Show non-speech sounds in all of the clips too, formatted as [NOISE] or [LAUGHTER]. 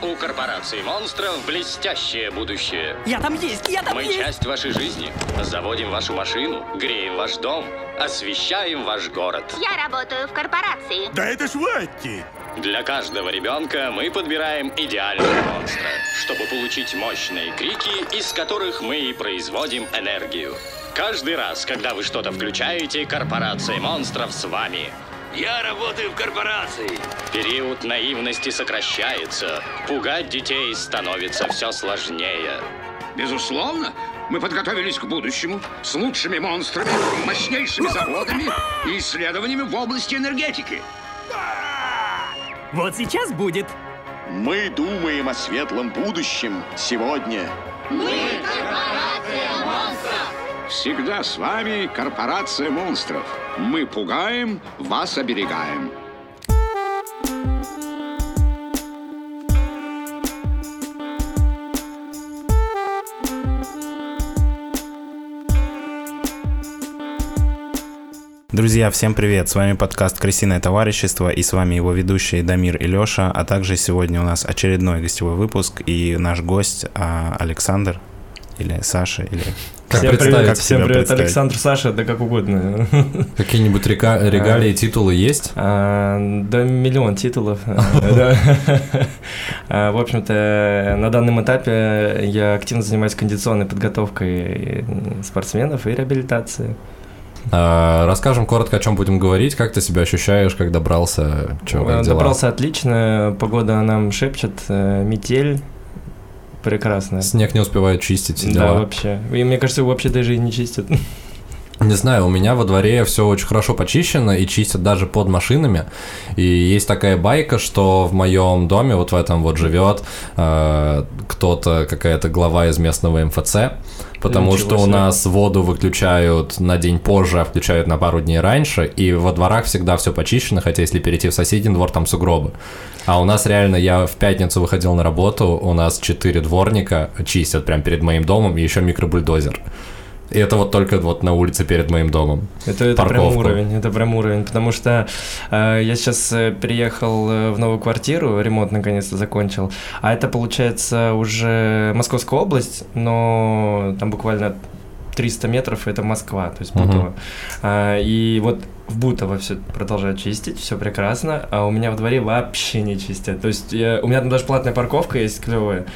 У корпорации монстров блестящее будущее. Я там есть, я там Мы есть! часть вашей жизни. Заводим вашу машину, греем ваш дом, освещаем ваш город. Я работаю в корпорации. Да это ж Ватти! Для каждого ребенка мы подбираем идеального монстра, чтобы получить мощные крики, из которых мы и производим энергию. Каждый раз, когда вы что-то включаете, корпорация монстров с вами. Я работаю в корпорации. Период наивности сокращается, пугать детей становится все сложнее. Безусловно, мы подготовились к будущему с лучшими монстрами, мощнейшими заводами и исследованиями в области энергетики. Вот сейчас будет. Мы думаем о светлом будущем сегодня. Всегда с вами корпорация монстров. Мы пугаем, вас оберегаем. Друзья, всем привет! С вами подкаст «Крысиное товарищество» и с вами его ведущие Дамир и Леша, а также сегодня у нас очередной гостевой выпуск и наш гость а, Александр или Саша, или... Как всем представить? привет, Как всем привет, представить? Александр, Саша, да как угодно. [LAUGHS] Какие-нибудь река- регалии, титулы есть? А, Да миллион титулов. [LAUGHS] [LAUGHS] А, В общем-то, на данном этапе я активно занимаюсь кондиционной подготовкой спортсменов и реабилитацией. А, Расскажем коротко, о чем будем говорить. Как ты себя ощущаешь, как добрался? Че, как А, дела? Добрался отлично, погода нам шепчет, э, метель прекрасная. Снег не успевает чистить, Да, дела. вообще. И мне кажется, его вообще даже и не чистят. Не знаю, у меня во дворе все очень хорошо почищено и чистят даже под машинами. И есть такая байка, что в моем доме, вот в этом вот живет э, кто-то, какая-то глава из местного МФЦ, потому Ничего что у себе. нас воду выключают на день позже, а включают на пару дней раньше, и во дворах всегда все почищено, хотя если перейти в соседний двор, там сугробы. А у нас реально, я в пятницу выходил на работу, у нас четыре дворника чистят прямо перед моим домом, и еще микробульдозер. И это вот только вот на улице перед моим домом. Это, это прям уровень, это прям уровень, потому что э, я сейчас э, переехал э, в новую квартиру, ремонт наконец-то закончил, а это получается уже Московская область, но там буквально 300 метров это Москва, то есть. Бутово. А, и вот в Бутово все продолжают чистить, все прекрасно, а у меня во дворе вообще не чистят. То есть я- у меня там даже платная парковка есть клевая.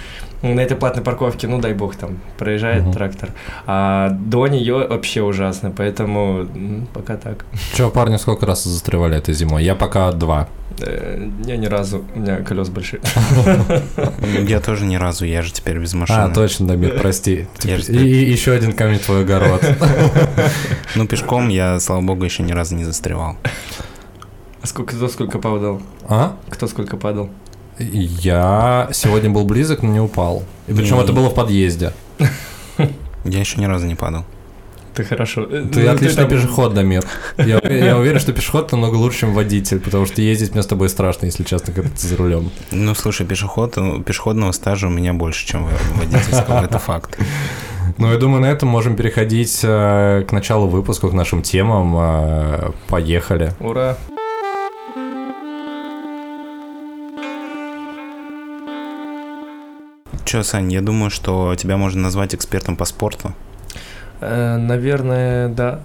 На этой платной парковке, ну дай бог, там проезжает Мгм. трактор. А до нее вообще ужасно, поэтому м, пока так. Че, парни, сколько раз застревали этой зимой? Я пока два. Э, Я ни разу, у меня колес большие. [LAUGHS] Я тоже ни разу, я же теперь без машины. А, точно, Дамир, прости. [LAUGHS] И, еще один камень твой огород. [LAUGHS] Ну, пешком я, слава богу, еще ни разу не застревал. А сколько, кто сколько падал? А? Кто сколько падал? Я сегодня был близок, но не упал. И причем это было в подъезде. Я еще ни разу не падал. Ты хорошо. Э, Ты ну, отличный там- пешеход, Дамир. Я, я уверен, что пешеход намного лучше, чем водитель, потому что ездить мне с тобой страшно, если честно, когда ты за рулем. Ну, слушай, пешеход, пешеходного стажа у меня больше, чем водительского, это факт. Ну, я думаю, на этом можем переходить э, к началу выпуска, к нашим темам. Э, поехали. Ура! Че, Сань, я думаю, что тебя можно назвать экспертом по спорту. Э, Наверное, да.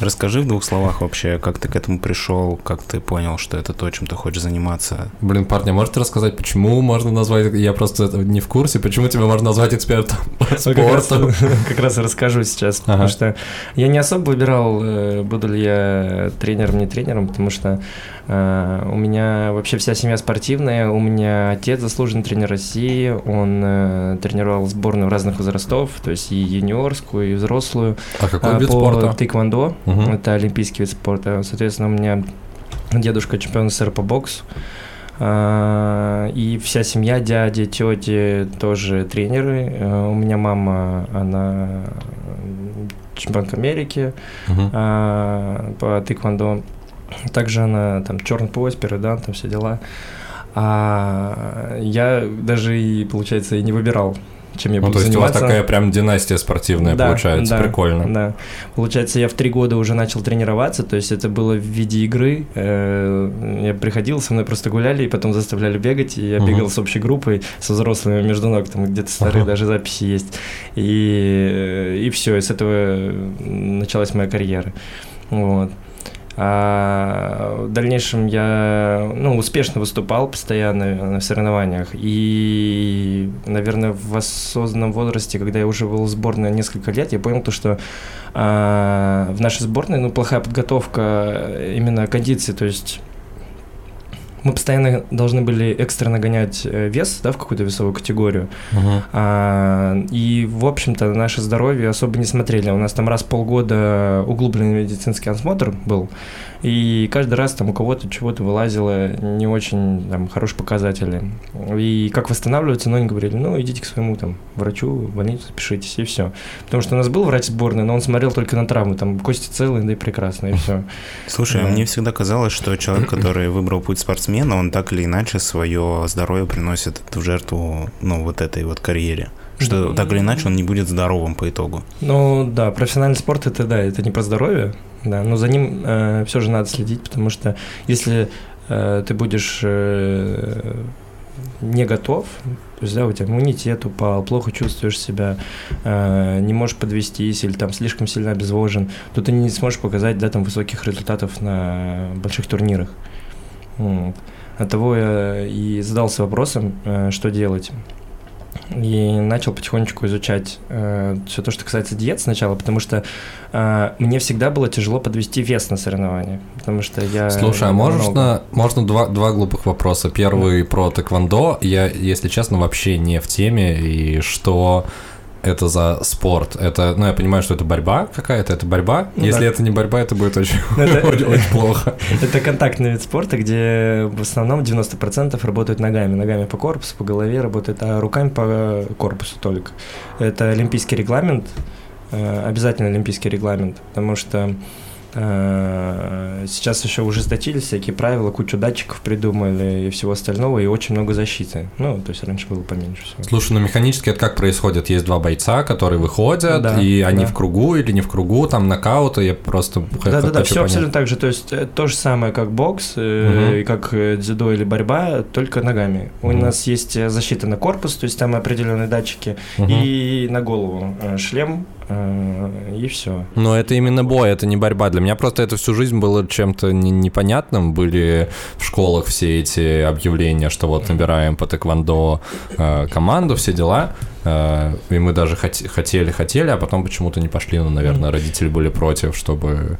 Расскажи в двух словах вообще, как ты к этому пришел, как ты понял, что это то, чем ты хочешь заниматься. Блин, парни, можете рассказать, почему можно назвать... Я просто не в курсе, почему тебя можно назвать экспертом по [LAUGHS] Ну, как раз- спорту? Как раз и расскажу сейчас, потому что я не особо выбирал, э, буду ли я тренером, не тренером, потому что у меня вообще вся семья спортивная, у меня отец заслуженный тренер России, он э, тренировал сборную разных возрастов, то есть и юниорскую, и взрослую, А какой а, вид по спорта? тэквондо, Мгм. это олимпийский вид спорта, соответственно, у меня дедушка чемпион СССР по боксу, и вся семья, дяди, тети тоже тренеры. Э, У меня мама, она чемпионка Америки а, по тэквондо. Также она там черный пояс, дан, там все дела. А я даже и, получается, и не выбирал. чем я Ну, буду то есть у вас заниматься. такая прям династия спортивная Да, получается, да, прикольно. Да. Получается, я в три года уже начал тренироваться, то есть это было в виде игры. Э, Я приходил, со мной просто гуляли, и потом заставляли бегать, и я бегал с общей группой, со взрослыми между ног, там где-то старые Ага. даже записи есть. И, и все, и с этого началась моя карьера. Вот. А в дальнейшем я ну, успешно выступал постоянно на соревнованиях. И, наверное, в осознанном возрасте, когда я уже был в сборной несколько лет, я понял то, что а, в нашей сборной ну, плохая подготовка именно кондиции. То есть мы постоянно должны были экстренно гонять э, вес да, в какую-то весовую категорию. Мгм. А, и, в общем-то, на наше здоровье особо не смотрели. У нас там раз в полгода углубленный медицинский осмотр был, и каждый раз там у кого-то чего-то вылазило не очень там, хорошие показатели. И как восстанавливаться, но они говорили, ну, идите к своему там врачу, в больницу запишитесь, и все. Потому что у нас был врач сборной, но он смотрел только на травмы, там кости целые, да и прекрасно, и все. Слушай, а Да. мне всегда казалось, что человек, [CLEARS THROAT] который выбрал путь спортсмена, он так или иначе свое здоровье приносит в жертву, ну, вот этой вот карьере. Что так или иначе он не будет здоровым по итогу. Ну да, профессиональный спорт это да, это не про здоровье, да, но за ним все же надо следить, потому что если э, ты будешь э, не готов, то есть, да, у тебя иммунитет упал, плохо чувствуешь себя, э, не можешь подвестись или там слишком сильно обезвожен, то ты не сможешь показать, да, там высоких результатов на больших турнирах. Вот. От того я и задался вопросом, э, что делать. И начал потихонечку изучать все то, что касается диет сначала, потому что э, мне всегда было тяжело подвести вес на соревнования, потому что я... Слушай, а много- можно, можно два, два глупых вопроса. Первый про тэквондо. Я, если честно, вообще не в теме. И что это за спорт? Это, ну, я понимаю, что это борьба какая-то, это борьба. Ну если да. это не борьба, это будет очень, Ну, это- [LAUGHS] очень, очень плохо. Это контактный вид спорта, где в основном 90% работают ногами. Ногами по корпусу, по голове работают, а руками по корпусу только. Это олимпийский регламент, э, обязательно олимпийский регламент, потому что сейчас еще ужесточили всякие правила, кучу датчиков придумали и всего остального, и очень много защиты. Ну, то есть раньше было поменьше всего. Слушай, ну механически это как происходит? Есть два бойца, которые выходят, Да, и они да. в кругу или не в кругу, там нокауты, я просто х- Да, да, все понять. абсолютно так же. То есть э, то же самое, как бокс, э, Мгм. и как э, дзюдо или борьба, только ногами. У Мгм. нас есть э, защита на корпус, то есть там определенные датчики, Мгм. и на голову э, шлем, э, и все. Но это именно бой, это не борьба. Для меня просто это всю жизнь было чем-то не- непонятным. Были в школах все эти объявления, что вот набираем по тэквондо э, команду, все дела. Э, и мы даже хот- хотели, хотели, а потом почему-то не пошли. Ну, наверное, родители были против, чтобы...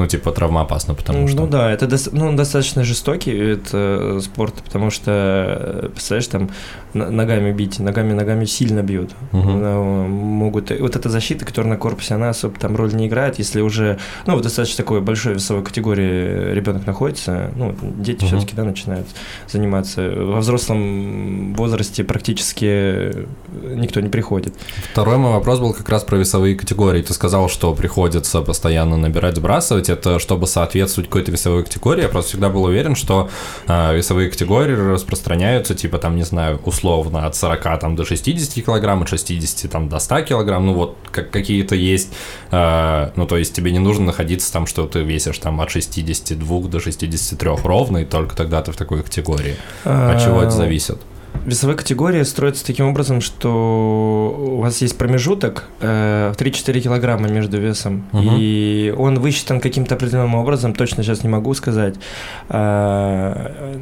Ну, типа, травмоопасно, потому что... Ну да, это дос- ну, достаточно жестокий вид э, спорта, потому что, э, представляешь, там ногами бить, ногами ногами сильно бьют. Ну, могут. Вот эта защита, которая на корпусе, она особо там роль не играет, если уже, ну, в достаточно такой большой весовой категории ребенок находится, ну, дети Мгм. все-таки, да, начинают заниматься. Во взрослом возрасте практически никто не приходит. Второй мой вопрос был как раз про весовые категории. Ты сказал, что приходится постоянно набирать, сбрасывать. Это чтобы соответствовать какой-то весовой категории. Я просто всегда был уверен, что э, весовые категории распространяются, типа, там, не знаю, условно, от 40 там, до 60 килограмм, от 60 там, до 100 килограмм. Ну, вот как, какие-то есть. э, ну, то есть тебе не нужно находиться там, что ты весишь там от 62 до 63 ровно, и только тогда ты в такой категории. От чего это А, зависит? Весовая категория строится таким образом, что у вас есть промежуток э, в 3-4 килограмма между весом, Мгм. и он высчитан каким-то определенным образом, точно сейчас не могу сказать. Э,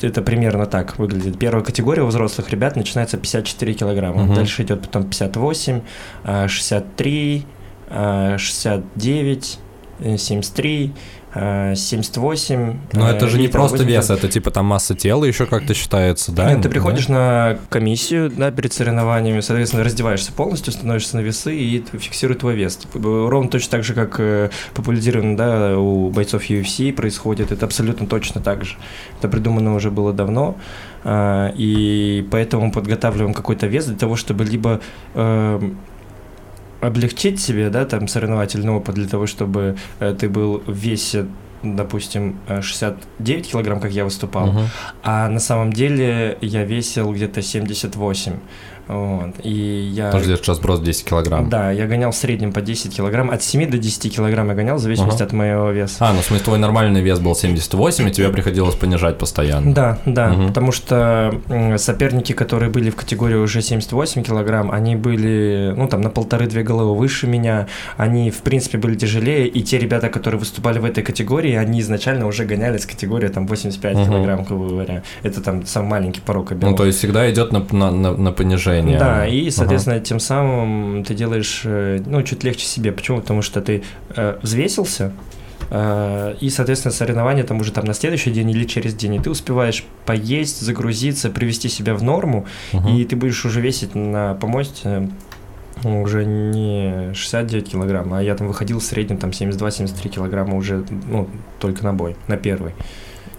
это примерно так выглядит. Первая категория у взрослых ребят начинается 54 килограмма, Мгм. дальше идет потом 58, э, 63, э, 69, э, 73, э, 78. Но это э, же не просто 80. вес, это типа там масса тела еще как-то считается, да? Нет, ты Да? приходишь на комиссию да, перед соревнованиями, соответственно, раздеваешься полностью, становишься на весы и т- фиксирует твой вес. Ровно точно так же, как э, популяризировано да, у бойцов UFC происходит, это абсолютно точно так же. Это придумано уже было давно, и поэтому подготавливаем какой-то вес для того, чтобы либо эм, облегчить себе, да, там, соревновательный опыт для того, чтобы э, ты был в весе допустим, э, 69 килограмм, как я выступал, Мгм. а на самом деле я весил где-то 78. Вот. И я... Подожди, сейчас сброс 10 килограмм. Да, я гонял в среднем по 10 килограмм. От 7 до 10 килограмм я гонял, в зависимости Ага. от моего веса. А, ну в смысле, твой нормальный вес был 78, и тебе приходилось понижать постоянно. Да, да, Мгм. потому что соперники, которые были в категории уже 78 килограмм, они были, ну, там, на полторы-две головы выше меня, они, в принципе, были тяжелее, и те ребята, которые выступали в этой категории, они изначально уже гоняли с категории, там, 85 Мгм. килограмм, грубо говоря. Это, там, самый маленький порог Ну, объема. то есть всегда идет на, на, на, на понижение. Да, и, Ага. соответственно, тем самым ты делаешь, э, ну, чуть легче себе. Почему? Потому что ты э, взвесился, э, и, соответственно, соревнования там уже там на следующий день или через день, и ты успеваешь поесть, загрузиться, привести себя в норму, Мгм. и ты будешь уже весить на помосте ну, уже не 69 килограмм, а я там выходил в среднем там 72-73 килограмма уже, ну, только на бой, на первый.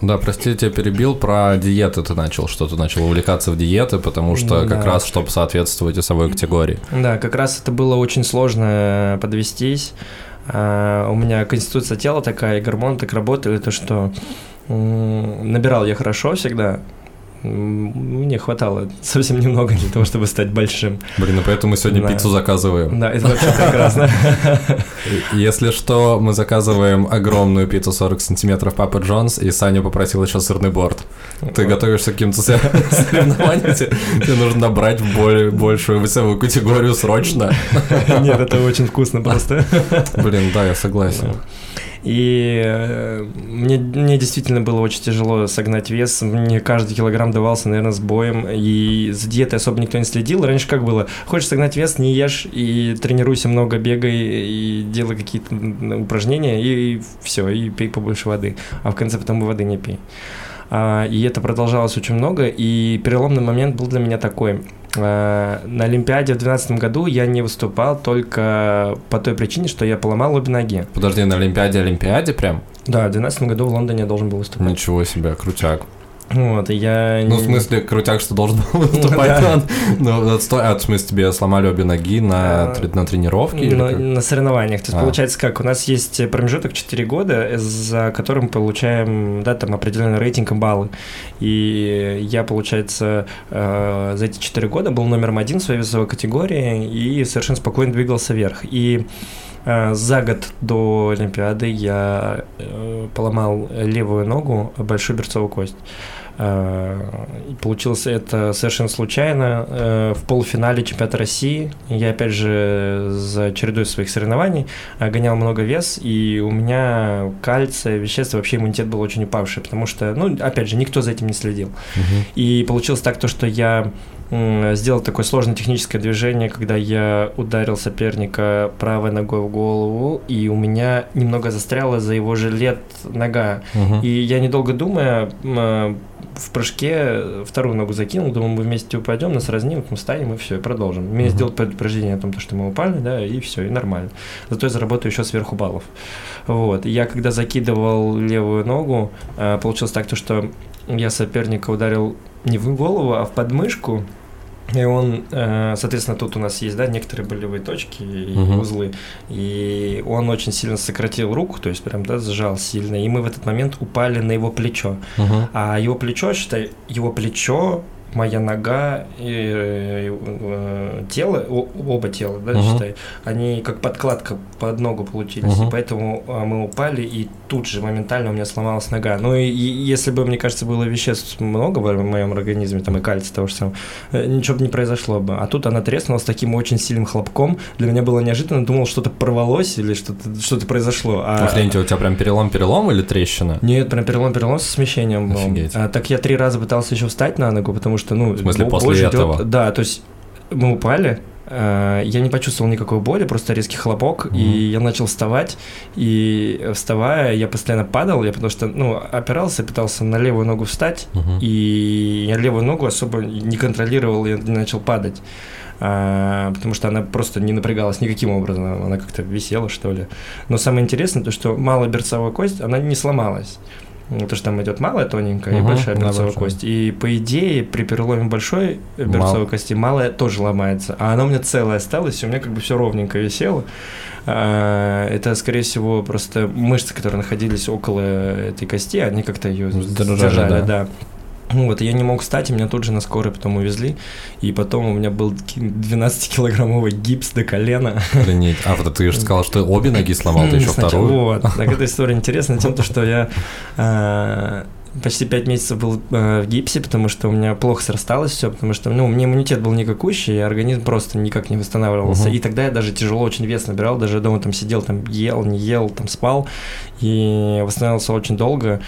Да, прости, я тебя перебил, про диеты ты начал, что ты начал увлекаться в диеты, потому что Ну, как да. раз, чтобы соответствовать весовой категории. Да, как раз это было очень сложно подвестись. А, у меня конституция тела такая, и гормоны так работали, то что набирал я хорошо всегда. Мне хватало совсем немного для того, чтобы стать большим. Блин, и поэтому мы сегодня Да. пиццу заказываем. Да, это вообще прекрасно. Если что, мы заказываем огромную пиццу 40 сантиметров Папа Джонс, и Саня попросил еще сырный борт. Ты готовишься к каким-то со- [LAUGHS] соревнованиям, тебе нужно набрать более, большую весовую категорию срочно. Нет, это очень вкусно просто. Блин, да, я согласен. И э, мне, мне действительно было очень тяжело согнать вес. Мне каждый килограмм давался, наверное, с боем. И за диетой особо никто не следил. Раньше как было? Хочешь согнать вес, не ешь и тренируйся много, бегай и делай какие-то упражнения, и, все, и пей побольше воды. А в конце потом и воды не пей. А, и это продолжалось очень много. И переломный момент был для меня такой. А, на Олимпиаде в 2012 году я не выступал только по той причине, что я поломал обе ноги. Подожди, на Олимпиаде Олимпиаде прям? Да, в 2012 году в Лондоне я должен был выступать. Ничего себе, крутяк. Вот, и я... Ну, не- в смысле, крутяк, что должен был [LAUGHS] выступать. Да. Ну, отстой. А, в смысле, тебе сломали обе ноги на, А, на тренировке? или на, на соревнованиях. То есть, А. получается как? У нас есть промежуток 4 года, за которым получаем, да, там определенный рейтинг и баллы. И я, получается, э, за эти 4 года был номером один в своей весовой категории и совершенно спокойно двигался вверх. И э, за год до Олимпиады я э, поломал левую ногу, большую берцовую кость. Э, Получилось это совершенно случайно. Э, В полуфинале чемпионата России я, опять же, за чередой своих соревнований э, гонял много вес, и у меня кальция, вещества, вообще иммунитет был очень упавший, потому что, ну, опять же, никто за этим не следил. Мгм. И получилось так, то, что я сделал такое сложное техническое движение, когда я ударил соперника правой ногой в голову, и у меня немного застряла за его жилет нога. Мгм. И я, недолго думая, э, в прыжке вторую ногу закинул, думаю, мы вместе упадем, нас разнимут, мы встанем и все, и продолжим. Мне Мгм. сделают предупреждение о том, что мы упали, да, и все, и нормально. Зато я заработаю еще сверху баллов. Вот. И я когда закидывал левую ногу, э, получилось так, то, что я соперника ударил не в голову, а в подмышку. И он, э, соответственно, тут у нас есть, да, некоторые болевые точки и Мгм. узлы. И он очень сильно сократил руку, то есть прям, да, сжал сильно. И мы в этот момент упали на его плечо. Мгм. А его плечо, считай, его плечо, моя нога и э, э, тело, оба тела, да, Мгм. считай, они как подкладка под ногу получились. Мгм. И поэтому а, мы упали, и тут же моментально у меня сломалась нога. Ну и, и если бы, мне кажется, было веществ много в моем организме, там и кальция того же самого, э, ничего бы не произошло бы. А тут она треснула с таким очень сильным хлопком. Для меня было неожиданно, думал, что-то порвалось или что-то что произошло. А, Охренеть, у тебя прям перелом-перелом или трещина? нет, прям перелом-перелом со смещением был. Офигеть. А, так я три раза пытался еще встать на ногу, потому что, ну... В смысле, после боль идет- этого? Да, то есть мы упали, а, я не почувствовал никакой боли, просто резкий хлопок, Мгм. и я начал вставать, и вставая, я постоянно падал, я потому что, ну, опирался, пытался на левую ногу встать, Мгм. и я левую ногу особо не контролировал и начал падать. А, потому что она просто не напрягалась никаким образом, она как-то висела, что ли. Но самое интересное, то, что малая берцовая кость, она не сломалась. Потому что там идет малая тоненькая и Мгм, большая берцовая большая. кость. И по идее при переломе большой берцовой Мал- кости малая тоже ломается. А она у меня целая осталась, и у меня как бы все ровненько висело. А, Это, скорее всего, просто мышцы, которые находились около этой кости, они как-то ее сдержали, да. да. Ну Вот, и я не мог встать, и меня тут же на скорой потом увезли. И потом у меня был 12-килограммовый гипс до колена. Охренеть. А вот ты же сказал, что обе ноги сломал, ты еще Сначала- вторую. Вот. Так эта история интересна тем, то, что я э, почти пять месяцев был э, в гипсе, потому что у меня плохо срасталось все, потому что ну, у меня иммунитет был никакущий, и организм просто никак не восстанавливался. И тогда я даже тяжело очень вес набирал, даже дома там сидел, там ел, не ел, там спал, и восстанавливался очень долго.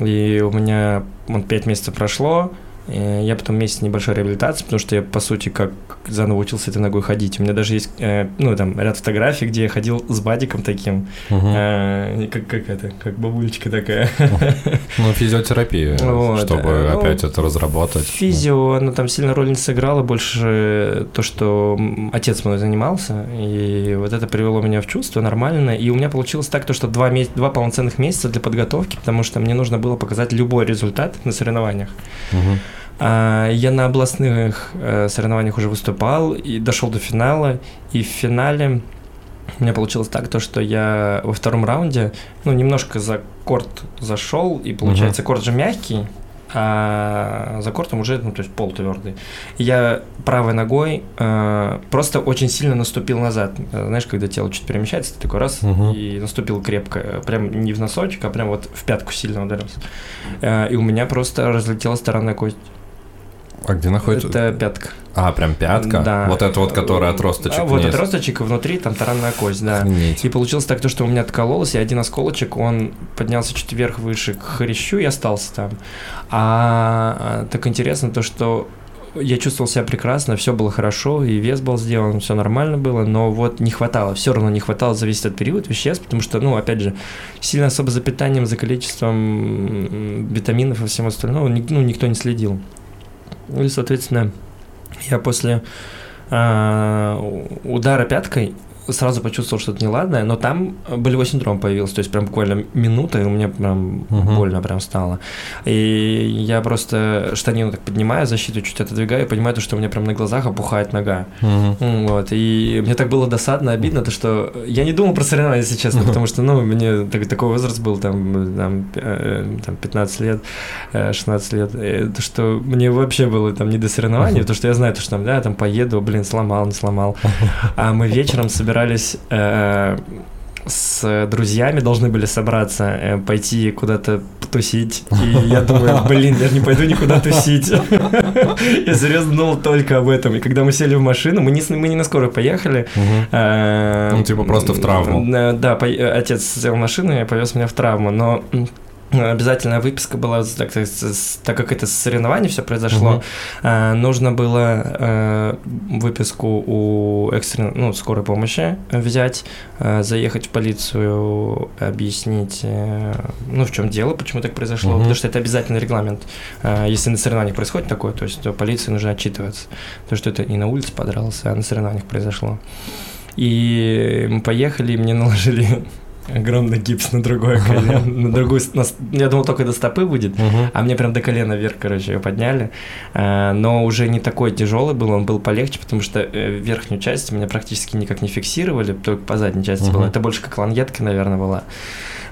И у меня вот пять месяцев прошло, Я потом месяц небольшой реабилитации, потому что я, по сути, как заново учился этой ногой ходить. У меня даже есть, э, ну, там, ряд фотографий, где я ходил с бадиком таким, э, как, как это, как бабулечка такая. [LAUGHS] Ну, физиотерапия, Вот, чтобы э, ну, опять это разработать. Физио, она там сильно роль не сыграла, больше то, что отец мной занимался, и вот это привело меня в чувство нормально, и у меня получилось так, то, что два, ме- два полноценных месяца для подготовки, потому что мне нужно было показать любой результат на соревнованиях. Мгм. А, Я на областных э, соревнованиях уже выступал и дошел до финала. И в финале у меня получилось так, то, что я во втором раунде, ну, немножко за корт зашел, и получается, корт же мягкий, а за кортом уже, ну, то есть пол твердый. Я правой ногой э, просто очень сильно наступил назад. Э, Знаешь, когда тело чуть перемещается, ты такой раз Мгм. и наступил крепко. э, Прям не в носочек, а прям вот в пятку сильно ударился. Э, и у меня просто разлетелась сторонная кость. А где находится? Это пятка. А, прям пятка? Да. Вот это вот, которая отросточек А, Вот отросточек, и внутри там таранная кость, да. Охренеть. И получилось так, то, что у меня откололось, и один осколочек, он поднялся чуть вверх выше к хрящу и остался там. А, а, так интересно то, что я чувствовал себя прекрасно, все было хорошо, и вес был сделан, все нормально было, но вот не хватало, все равно не хватало, зависит от периода веществ, потому что, ну, опять же, сильно особо за питанием, за количеством витаминов и всем остальным, ну, никто не следил. Ну и, соответственно, я после а, удара пяткой сразу почувствовал что-то неладное, но там болевой синдром появился, то есть прям буквально минута, и у меня прям Мгм. больно прям стало. И я просто штанину так поднимаю, защиту чуть отодвигаю, и понимаю, то, что у меня прям на глазах опухает нога. М, Вот, и мне так было досадно, обидно, то, что я не думал про соревнования, если честно, потому что, ну, мне так- такой возраст был, там, там, э, там 15 лет, э, 16 лет, э, то, что мне вообще было там не до соревнований, потому что я знаю, то, что там, да, там поеду, блин, сломал, не сломал. А мы вечером собирались э, с друзьями должны были собраться, э, пойти куда-то тусить. И я думаю, [LAUGHS] блин, я же не пойду никуда тусить. [LAUGHS] Я серьезно думал только об этом. И когда мы сели в машину, мы не, мы не на скорую поехали. Э, Ну, типа просто в травму. э, Да, отец сел в машину и повез меня в травму. Но обязательная выписка была, так, так, так как это с соревнований все произошло, э, нужно было э, выписку у экстренной, ну, скорой помощи взять, э, заехать в полицию, объяснить, э, ну, в чем дело, почему так произошло, Мгм. потому что это обязательный регламент. Э, если на соревнованиях происходит такое, то есть то полиции нужно отчитываться, то что это не на улице подрался, а на соревнованиях произошло. И мы поехали, и мне наложили огромный гипс на другое колено, [LAUGHS] на другую, на я думал, только до стопы будет, Мгм. а мне прям до колена вверх, короче, ее подняли. А, Но уже не такой тяжелый был, он был полегче, потому что э, верхнюю часть меня практически никак не фиксировали, только по задней части Мгм. было. Это больше как лангетка, наверное, была.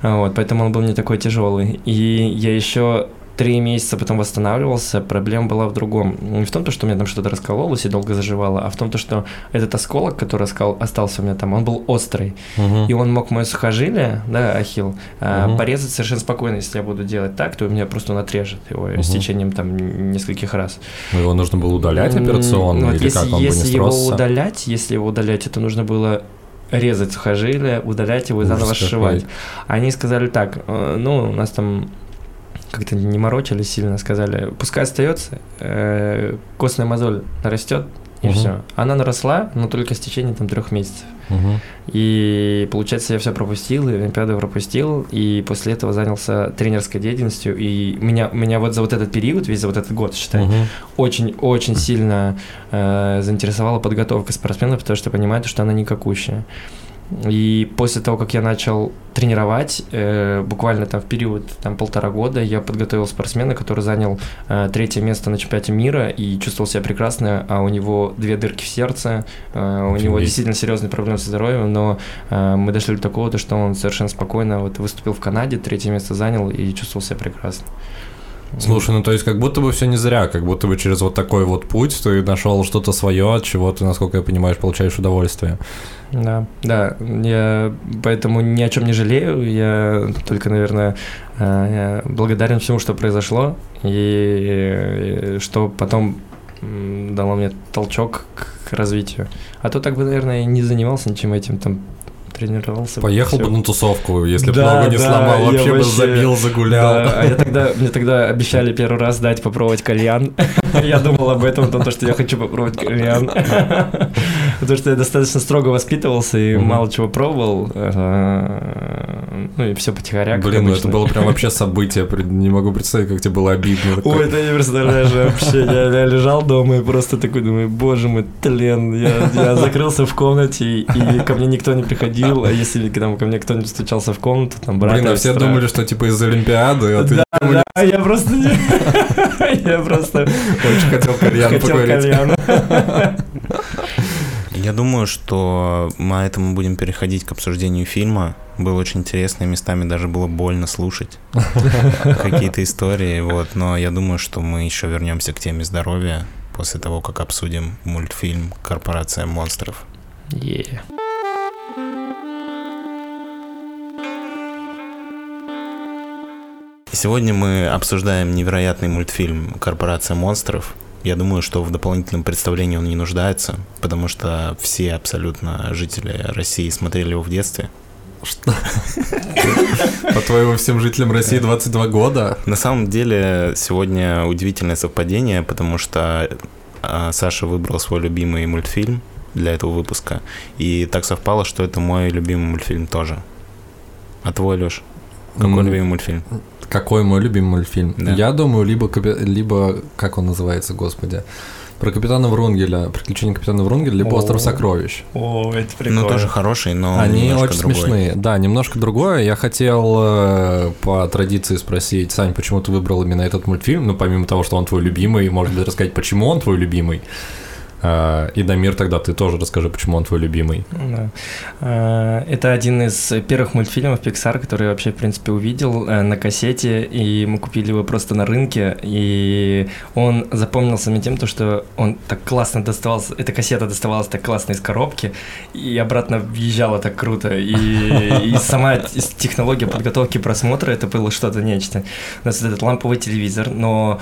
Вот, поэтому он был не такой тяжелый. И я еще три месяца потом восстанавливался, проблема была в другом. Не в том, то, что у меня там что-то раскололось и долго заживало, а в том, то, что этот осколок, который остался у меня там, он был острый. Мгм. И он мог мое сухожилие, да, ахилл, Мгм. порезать совершенно спокойно, если я буду делать так, то у меня просто он отрежет его Мгм. с течением там нескольких раз. Ну, Его нужно было удалять операционно, вот или если, как он бы не если его сросся? удалять, если его удалять, это нужно было резать сухожилие, удалять его и заново сшивать. Они сказали так, э, ну, у нас там как-то не морочили сильно, сказали, пускай остается, э, костная мозоль растет, и Мгм. все. Она наросла, но только с течением там трех месяцев. Мгм. И получается, я все пропустил, и Олимпиаду пропустил, и после этого занялся тренерской деятельностью. И меня, меня вот за вот этот период, весь за вот этот год, считай, очень-очень сильно э, заинтересовала подготовка спортсменов, потому что понимаю, что она никакущая. И после того, как я начал тренировать, э, буквально там в период там, полтора года, я подготовил спортсмена, который занял э, третье место на чемпионате мира и чувствовал себя прекрасно, а у него две дырки в сердце, э, у него действительно серьезные проблемы со здоровьем, но э, мы дошли до такого, то, что он совершенно спокойно вот выступил в Канаде, третье место занял и чувствовал себя прекрасно. Слушай, ну то есть как будто бы все не зря, как будто бы через вот такой вот путь ты нашел что-то свое, от чего ты, насколько я понимаю, получаешь удовольствие. Да, да, я поэтому ни о чем не жалею, я только, наверное, э, благодарен всему, что произошло, и что потом дало мне толчок к развитию. А то так бы, наверное, не занимался ничем этим, там тренировался. Поехал бы на тусовку, если бы да, ногу не да, сломал, вообще бы вообще... забил, загулял. Да, а я тогда, мне тогда обещали первый раз дать попробовать кальян. [LAUGHS] Я думал об этом, потому что я хочу попробовать кальян. [LAUGHS] Потому что я достаточно строго воспитывался и мало чего пробовал. Ну и все потихоря. Блин, ну это было прям вообще событие. Не могу представить, как тебе было обидно. Ой, ты не представляешь вообще. Я лежал дома и просто такой думаю, боже мой, тлен. Я закрылся в комнате, и ко мне никто не приходил ходил, а если там ко мне кто-нибудь стучался в комнату, там брат. Блин, а все думали, что типа из Олимпиады, а ты Да, да, я просто не... [LAUGHS] Я просто... Очень хотел кальян покурить. [LAUGHS] Я думаю, что мы этому будем переходить к обсуждению фильма. Было очень интересно, местами даже было больно слушать [LAUGHS] какие-то истории, вот. Но я думаю, что мы еще вернемся к теме здоровья после того, как обсудим мультфильм «Корпорация монстров». Yeah. Сегодня мы обсуждаем невероятный мультфильм «Корпорация монстров». Я думаю, что в дополнительном представлении он не нуждается, потому что все абсолютно жители России смотрели его в детстве. Что? По-твоему, всем жителям России 22 года? На самом деле, сегодня удивительное совпадение, потому что а, Саша выбрал свой любимый мультфильм для этого выпуска, и так совпало, что это мой любимый мультфильм тоже. А твой, Леш? Какой любимый мультфильм? Какой мой любимый мультфильм? Да. Я думаю, либо, либо, как он называется, господи, про капитана Врунгеля, приключения капитана Врунгеля, либо Остров сокровищ. О, это прикольно. Ну, тоже хороший, но Они очень другой. смешные. Да, немножко другое. Я хотел э, по традиции спросить, Сань, почему ты выбрал именно этот мультфильм? Ну, помимо того, что он твой любимый, может быть, рассказать, почему он твой любимый? А, и Дамир, тогда ты тоже расскажи, почему он твой любимый. Да. А, это один из первых мультфильмов Pixar, который я вообще, в принципе, увидел э, на кассете, и мы купили его просто на рынке, и он запомнился мне тем, что он так классно доставался, эта кассета доставалась так классно из коробки, и обратно въезжала так круто, и, [LAUGHS] и сама технология подготовки просмотра, это было что-то нечто. У нас этот ламповый телевизор, но Э,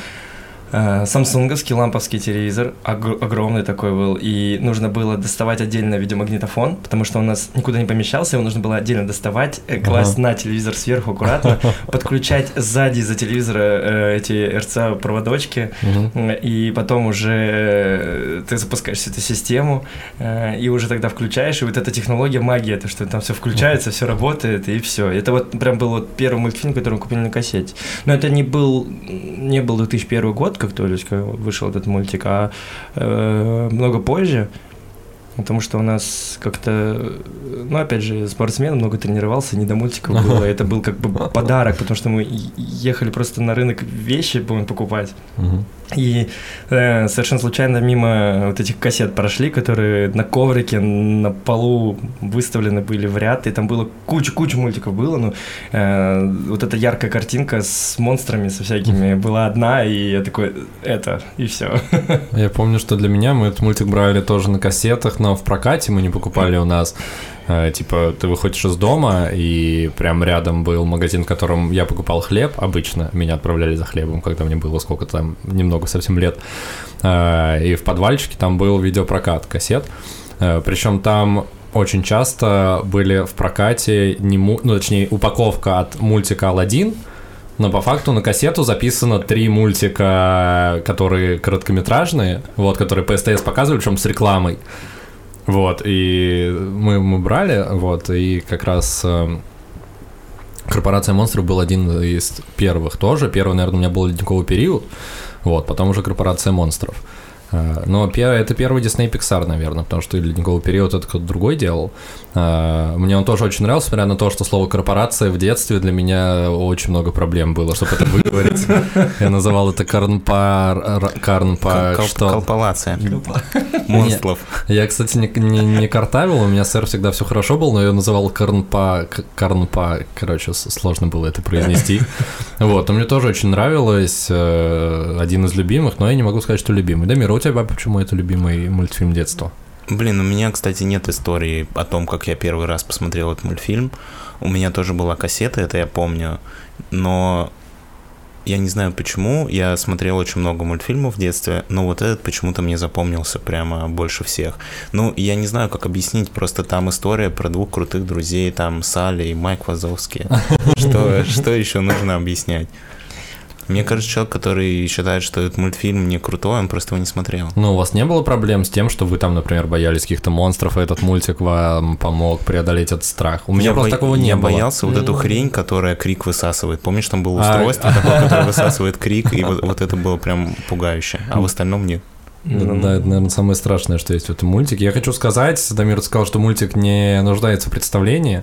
самсунговский ламповский телевизор, огромный такой был, и нужно было доставать отдельно видеомагнитофон, потому что у нас никуда не помещался, его нужно было отдельно доставать, э, класть ага. на телевизор сверху аккуратно, [LAUGHS] подключать сзади за телевизора э, эти РЦ-проводочки, и потом уже ты запускаешь всю эту систему, и уже тогда включаешь, и вот эта технология магия, то, что там все включается, все работает, и все. Это вот прям был вот первый мультфильм, который мы купили на кассете. Но это не был, не был 2001 год, как только вышел этот мультик, а э, много позже, потому что у нас как-то, ну, опять же, спортсмен много тренировался, не до мультиков было, это был как бы подарок, потому что мы ехали просто на рынок вещи будем покупать, и э, совершенно случайно мимо вот этих кассет прошли, которые на коврике на полу выставлены были в ряд, и там было куча-куча мультиков было, но э, вот эта яркая картинка с монстрами, со всякими, была одна, и я такой, это, и все. Я помню, что для меня мы этот мультик брали тоже на кассетах, но в прокате мы не покупали у нас. Э, типа, ты выходишь из дома, и прям рядом был магазин, в котором я покупал хлеб обычно. Меня отправляли за хлебом, когда мне было сколько там, немного совсем лет. Э, и в подвальчике там был видеопрокат кассет. Э, Причем там очень часто были в прокате, не му... ну, точнее, упаковка от мультика «Аладдин», но по факту на кассету записано три мультика, которые короткометражные, вот, которые по СТС показывали, причем с рекламой. Вот, и мы, мы брали, вот, и как раз э, Корпорация монстров был один из первых тоже. Первый, наверное, у меня был ледниковый период, вот, потом уже Корпорация монстров. А, Но это первый Disney Pixar, наверное, потому что «Ледниковый период» это кто-то другой делал. А, Мне он тоже очень нравился, несмотря на то, что слово «корпорация» в детстве для меня очень много проблем было, чтобы это выговорить. Я называл это карнпа... карнпа... Кол- что? Колпалация. [LAUGHS] Монстров. Я, кстати, не, не, не картавил, у меня сэр всегда все хорошо был, но я называл Карнпа, Карнпа, короче, сложно было это произнести. [LAUGHS] Вот, но мне тоже очень нравилось, э, один из любимых, но я не могу сказать, что любимый. Дамир, а у тебя почему это любимый мультфильм детства? Блин, у меня, кстати, нет истории о том, как я первый раз посмотрел этот мультфильм. У меня тоже была кассета, это я помню. Но я не знаю почему, я смотрел очень много мультфильмов в детстве, но вот этот почему-то мне запомнился прямо больше всех. Ну, я не знаю, как объяснить, просто там история про двух крутых друзей, там Салли и Майк Вазовский. [LAUGHS] Что, что еще нужно объяснять? Мне кажется, человек, который считает, что этот мультфильм не крутой, он просто его не смотрел. Ну, у вас не было проблем с тем, что вы там, например, боялись каких-то монстров, и этот мультик вам помог преодолеть этот страх? У меня Я просто бо- такого не я было. боялся вот эту хрень, которая крик высасывает. Помнишь, там было А, устройство [LAUGHS] такое, которое высасывает крик, и вот это было прям пугающе. А в остальном нет. Да, да, это, наверное, самое страшное, что есть в этом мультике. Я хочу сказать, Дамир сказал, что мультик не нуждается в представлении,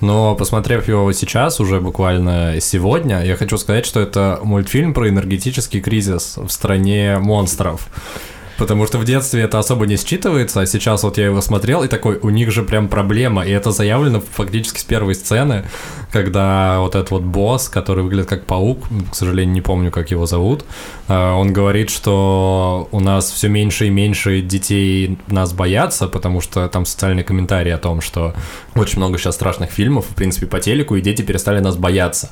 но посмотрев его сейчас, уже буквально сегодня, я хочу сказать, что это мультфильм про энергетический кризис в стране монстров. Потому что в детстве это особо не считывается, а сейчас вот я его смотрел, и такой, у них же прям проблема, и это заявлено фактически с первой сцены, когда вот этот вот босс, который выглядит как паук, к сожалению, не помню, как его зовут, э, он говорит, что у нас все меньше и меньше детей нас боятся, потому что там социальные комментарии о том, что очень много сейчас страшных фильмов, в принципе, по телеку, и дети перестали нас бояться.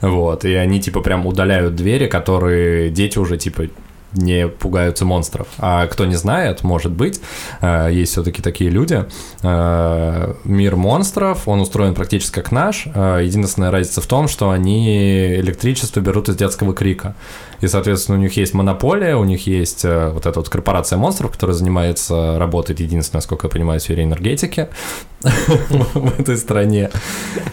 Вот, и они типа прям удаляют двери, которые дети уже типа не пугаются монстров. А кто не знает, может быть, э, есть все-таки такие люди. Э, Мир монстров, он устроен практически как наш. Э, Единственная разница в том, что они электричество берут из детского крика. И, соответственно, у них есть монополия, у них есть вот эта вот корпорация монстров, которая занимается, работает единственное, насколько я понимаю, в сфере энергетики [LAUGHS] в этой стране.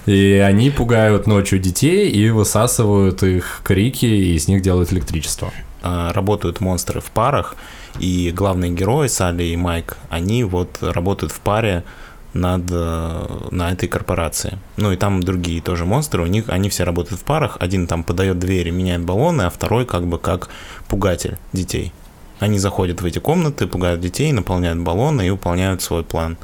И они пугают ночью детей и высасывают их крики, и из них делают электричество. А, Работают монстры в парах, и главные герои, Салли и Майк, они вот работают в паре над, э, на этой корпорации. Ну и там другие тоже монстры, у них они все работают в парах, один там подает двери, меняет баллоны, а второй как бы как пугатель детей. Они заходят в эти комнаты, пугают детей, наполняют баллоны и выполняют свой план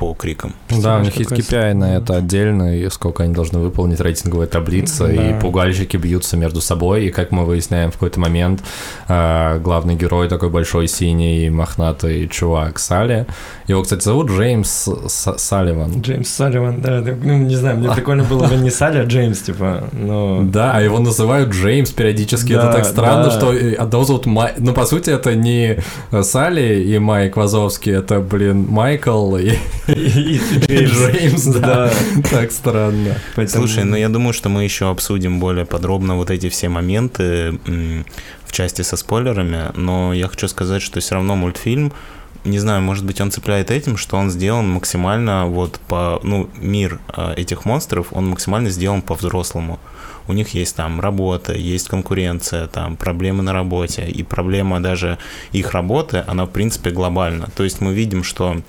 по крикам. Да, у них есть KPI на это отдельно, и сколько они должны выполнить, рейтинговая таблица, и Да. пугальщики бьются между собой, и как мы выясняем в какой-то момент, э, главный герой такой большой синий мохнатый чувак Салли. Его, кстати, зовут Джеймс С- Салливан. Джеймс Салливан, да, ну, не знаю, мне прикольно было бы не Салли, а Джеймс, типа, но... Да, а его называют Джеймс периодически. это так странно, да. что э, одного зовут Май... Ну, по сути, это не Салли и Майк Вазовский, это, блин, Майкл и, и Джеймс, да. Так странно. Слушай, ну я думаю, что мы еще обсудим более подробно вот эти все моменты в части со спойлерами, но я хочу сказать, что все равно мультфильм, не знаю, может быть, он цепляет этим, что он сделан максимально вот по, ну, мир э, этих монстров, он максимально сделан по-взрослому. У них есть там работа, есть конкуренция, там проблемы на работе, и проблема даже их работы, она в принципе глобальна. То есть мы видим, что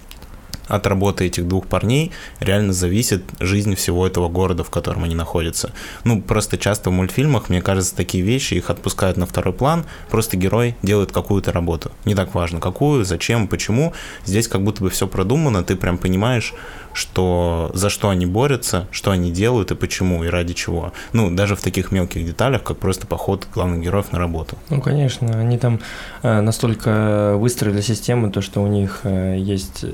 от работы этих двух парней реально зависит жизнь всего этого города, в котором они находятся. Ну, просто часто в мультфильмах, мне кажется, такие вещи, их отпускают на второй план, просто герой делает какую-то работу. Не так важно, какую, зачем, почему. Здесь как будто бы все продумано, ты прям понимаешь, что за что они борются, что они делают и почему, и ради чего. Ну, даже в таких мелких деталях, как просто поход главных героев на работу. Ну, конечно, они там э, настолько выстроили систему, то, что у них э, есть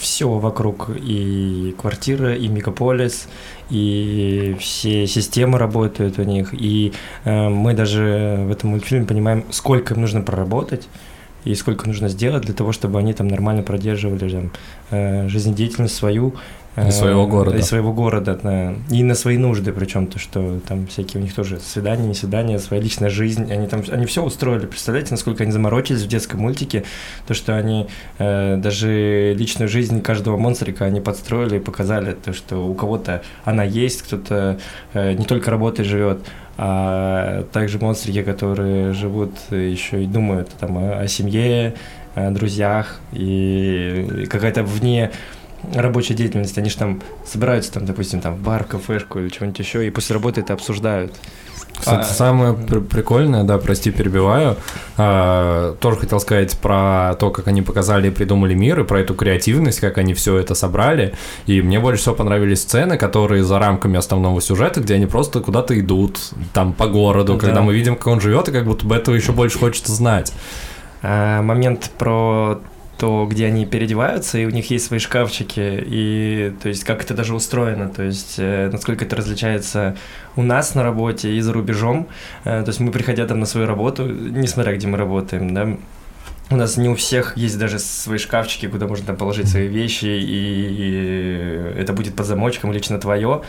все вокруг, и квартира, и мегаполис, и все системы работают у них, и э, мы даже в этом мультфильме понимаем, сколько им нужно проработать, и сколько нужно сделать для того, чтобы они там нормально продерживали там, э, жизнедеятельность свою. И своего города. И своего города, да. И на свои нужды, причем то, что там всякие у них тоже свидания, не свидания, своя личная жизнь. Они там, они все устроили. Представляете, насколько они заморочились в детском мультике, то, что они э, даже личную жизнь каждого монстрика они подстроили и показали, то, что у кого-то она есть, кто-то э, не только работает, живет, а также монстрики, которые живут еще и думают там о, семье, о друзьях и какая-то вне рабочей деятельности. Они же там собираются там, допустим, там в бар, кафешку или что-нибудь еще, и после работы это обсуждают. Кстати, А- самое при- прикольное, да, прости, перебиваю, а, тоже хотел сказать про то, как они показали и придумали мир, и про эту креативность, как они все это собрали. И мне больше всего понравились сцены, которые за рамками основного сюжета, где они просто куда-то идут, там, по городу, Да. когда мы видим, как он живет, и как будто бы этого еще больше хочется знать. А, момент про то, где они переодеваются, и у них есть свои шкафчики, и то есть как это даже устроено, то есть э, насколько это различается у нас на работе и за рубежом. Э, то есть мы, приходя там на свою работу, несмотря где мы работаем, да, у нас не у всех есть даже свои шкафчики, куда можно там положить свои вещи, и это будет под замочком лично твое.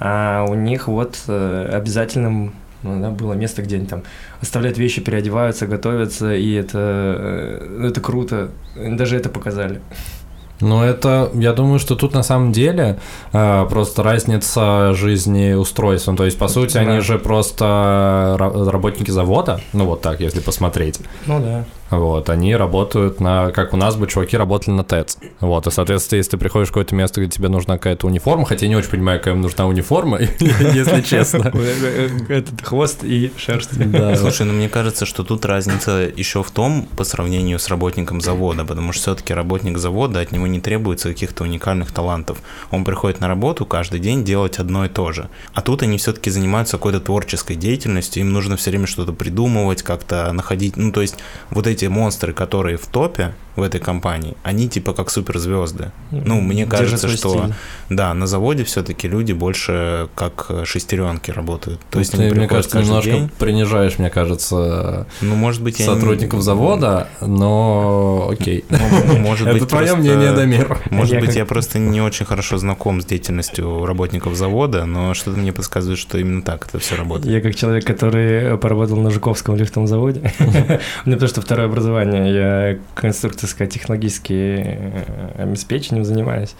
А у них вот э, обязательным ну, да, было место, где они там оставляют вещи, переодеваются, готовятся, и это, э, это круто. Даже это показали. Ну, это, я думаю, что тут на самом деле э, просто разница жизни устройств. Ну, то есть, по сути, Да. они же просто ра- работники завода, ну, вот так, если посмотреть. Ну да. Вот, они работают на, как у нас бы чуваки работали на ТЭЦ. Вот, и, соответственно, если ты приходишь в какое-то место, где тебе нужна какая-то униформа, хотя я не очень понимаю, какая им нужна униформа, [LAUGHS] если честно. [LAUGHS] Этот хвост и шерсть. [LAUGHS] Да. Слушай, ну мне кажется, что тут разница еще в том, по сравнению с работником завода, потому что все-таки работник завода, от него не требуется каких-то уникальных талантов. Он приходит на работу каждый день делать одно и то же. А тут они все-таки занимаются какой-то творческой деятельностью, им нужно все время что-то придумывать, как-то находить. Ну, то есть, вот эти монстры, которые в топе в этой компании, они типа как суперзвезды. Ну, мне кажется, что стиль. да, на заводе все-таки люди больше как шестеренки работают. То есть ты, они мне кажется, немножко день. принижаешь, мне кажется, Ну, может быть, я не- сотрудников завода, но окей. [LAUGHS] Ну, Может быть, Это твое просто- мнение, Дамир. Может Я быть, я просто не очень хорошо знаком с деятельностью работников завода, но что-то мне подсказывает, что именно так это все работает. Я как человек, который поработал на Жуковском лифтовом заводе, [LAUGHS] меня потому что второе образование, я конструкторско-технологическим э, обеспечением занимаюсь,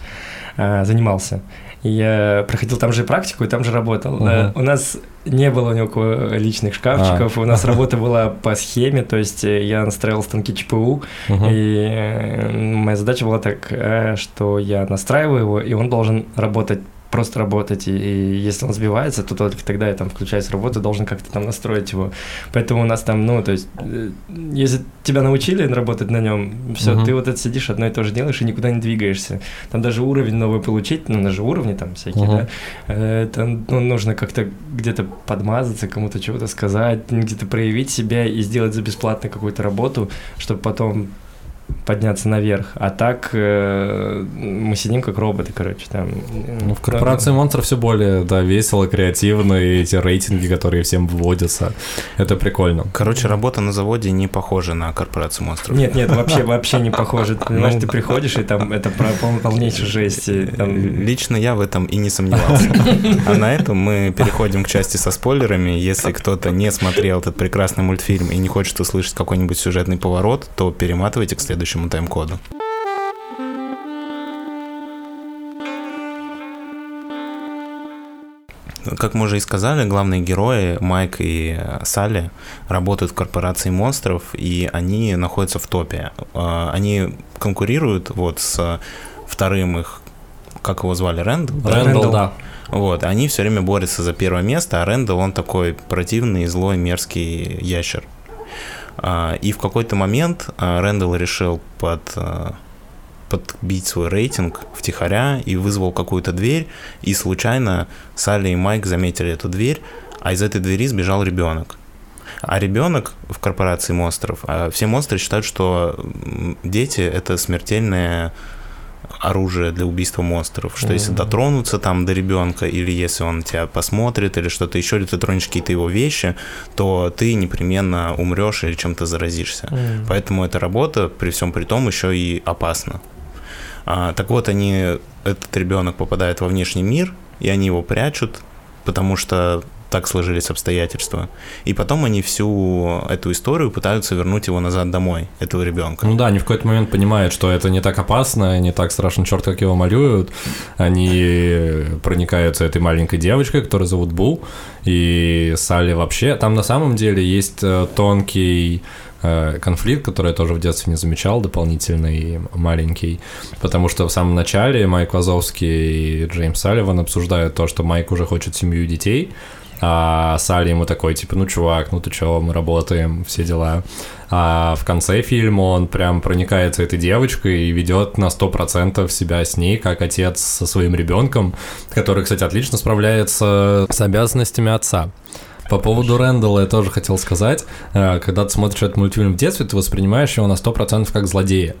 а, занимался. И Я проходил там же практику и там же работал. Э, У нас не было ни у кого личных шкафчиков, у нас [LAUGHS] работа была по схеме, то есть э, я настраивал станки ЧПУ, Мгм. и моя задача была такая, что я настраиваю его, и он должен работать просто работать, и, и если он сбивается, то только тогда я там включаюсь в работу, должен как-то там настроить его. Поэтому у нас там, ну, то есть, э, если тебя научили работать на нем, все, Мгм. ты вот это сидишь, одно и то же делаешь, и никуда не двигаешься. Там даже уровень новый получить, ну, даже уровни там всякие, Мгм. да, э, это ну, нужно как-то где-то подмазаться, кому-то чего-то сказать, где-то проявить себя и сделать за бесплатно какую-то работу, чтобы потом подняться наверх. А так э, мы сидим как роботы, короче, там. Ну, в корпорации монстров все более, да, весело, креативно, и эти рейтинги, которые всем вводятся, это прикольно. Короче, работа на заводе не похожа на корпорацию монстров. Нет, нет, вообще, вообще не похоже. Ты [LAUGHS] понимаешь, Ну. ты приходишь, и там это полнейшая жесть. там- Лично я в этом и не сомневался. [LAUGHS] А на этом мы переходим к части со спойлерами. Если кто-то не смотрел этот прекрасный мультфильм и не хочет услышать какой-нибудь сюжетный поворот, то перематывайте к следующему тайм-коду. Как мы уже и сказали, главные герои Майк и э, Салли работают в корпорации монстров, и они находятся в топе. Э, Они конкурируют вот с вторым их, как его звали, Рэндл? Рэндалл. да. Вот, они все время борются за первое место, а Рэндалл, он такой противный, злой, мерзкий ящер. А, И в какой-то момент а, Рэндалл решил под, а, подбить свой рейтинг втихаря и вызвал какую-то дверь, и случайно Салли и Майк заметили эту дверь, а из этой двери сбежал ребенок. А ребенок в корпорации монстров, все монстры считают, что дети это смертельное оружие для убийства монстров, что если Мгм. дотронуться там до ребенка, или если он тебя посмотрит, или что-то еще, или ты тронешь какие-то его вещи, то ты непременно умрешь или чем-то заразишься. М. Поэтому эта работа, при всем при том, еще и опасна. А, так вот, они, этот ребенок попадает во внешний мир, и они его прячут, потому что так сложились обстоятельства. И потом они всю эту историю пытаются вернуть его назад домой, этого ребенка. Ну да, они в какой-то момент понимают, что это не так опасно, не так страшно, черт, как его малюют. Они проникаются этой маленькой девочкой, которую зовут Бу, и Салли вообще. Там на самом деле есть э, тонкий э, конфликт, который я тоже в детстве не замечал, дополнительный, маленький, потому что в самом начале Майк Вазовский и Джеймс Салливан обсуждают то, что Майк уже хочет семью и детей, а Салли ему такой, типа, ну, чувак, ну ты чё, мы работаем, все дела. А в конце фильма он прям проникается этой девочкой и ведет на 100% себя с ней, как отец со своим ребенком, который, кстати, отлично справляется с обязанностями отца. По поводу Рэндалла я тоже хотел сказать. Э, Когда ты смотришь этот мультфильм в детстве, ты воспринимаешь его на 100% как злодея.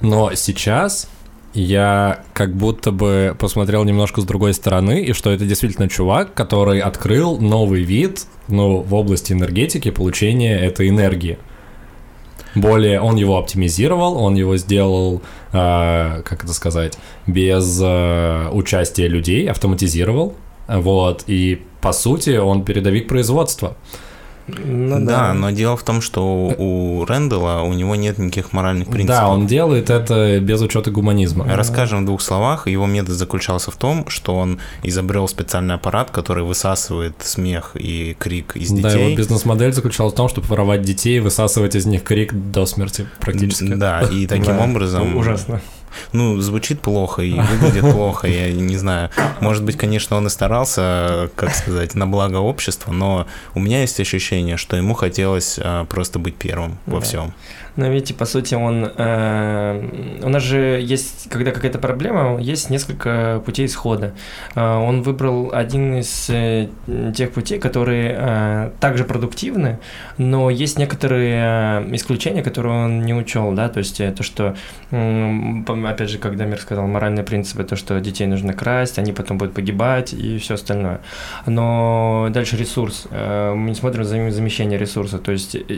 Но сейчас я как будто бы посмотрел немножко с другой стороны, и что это действительно чувак, который открыл новый вид, ну, в области энергетики получения этой энергии. Более он его оптимизировал, он его сделал, э, как это сказать, без э, участия людей, автоматизировал. Вот, и по сути он передовик производства. Ну да, но дело в том, что у Рэндалла у него нет никаких моральных принципов. Да, он делает это без учета гуманизма. Расскажем в двух словах. Его метод заключался в том, что он изобрел специальный аппарат, который высасывает смех и крик из Да, его детей. бизнес-модель заключалась в том, чтобы воровать детей и высасывать из них крик до смерти практически. Да, и таким Да, образом... Ужасно. Ну, звучит плохо и выглядит [LAUGHS] плохо, я не знаю. Может быть, конечно, он и старался, как сказать, на благо общества, но у меня есть ощущение, что ему хотелось а, просто быть первым во всем. Но видите, по сути, он... э, у нас же есть, когда какая-то проблема, есть несколько путей исхода. Э, он выбрал один из э, тех путей, которые э, также продуктивны, но есть некоторые э, исключения, которые он не учел, да, то есть э, то, что, пом- опять же, когда Мир сказал, моральные принципы, то, что детей нужно красть, они потом будут погибать и все остальное. Но дальше ресурс. Э, Мы не смотрим за замещение ресурса, то есть э, э,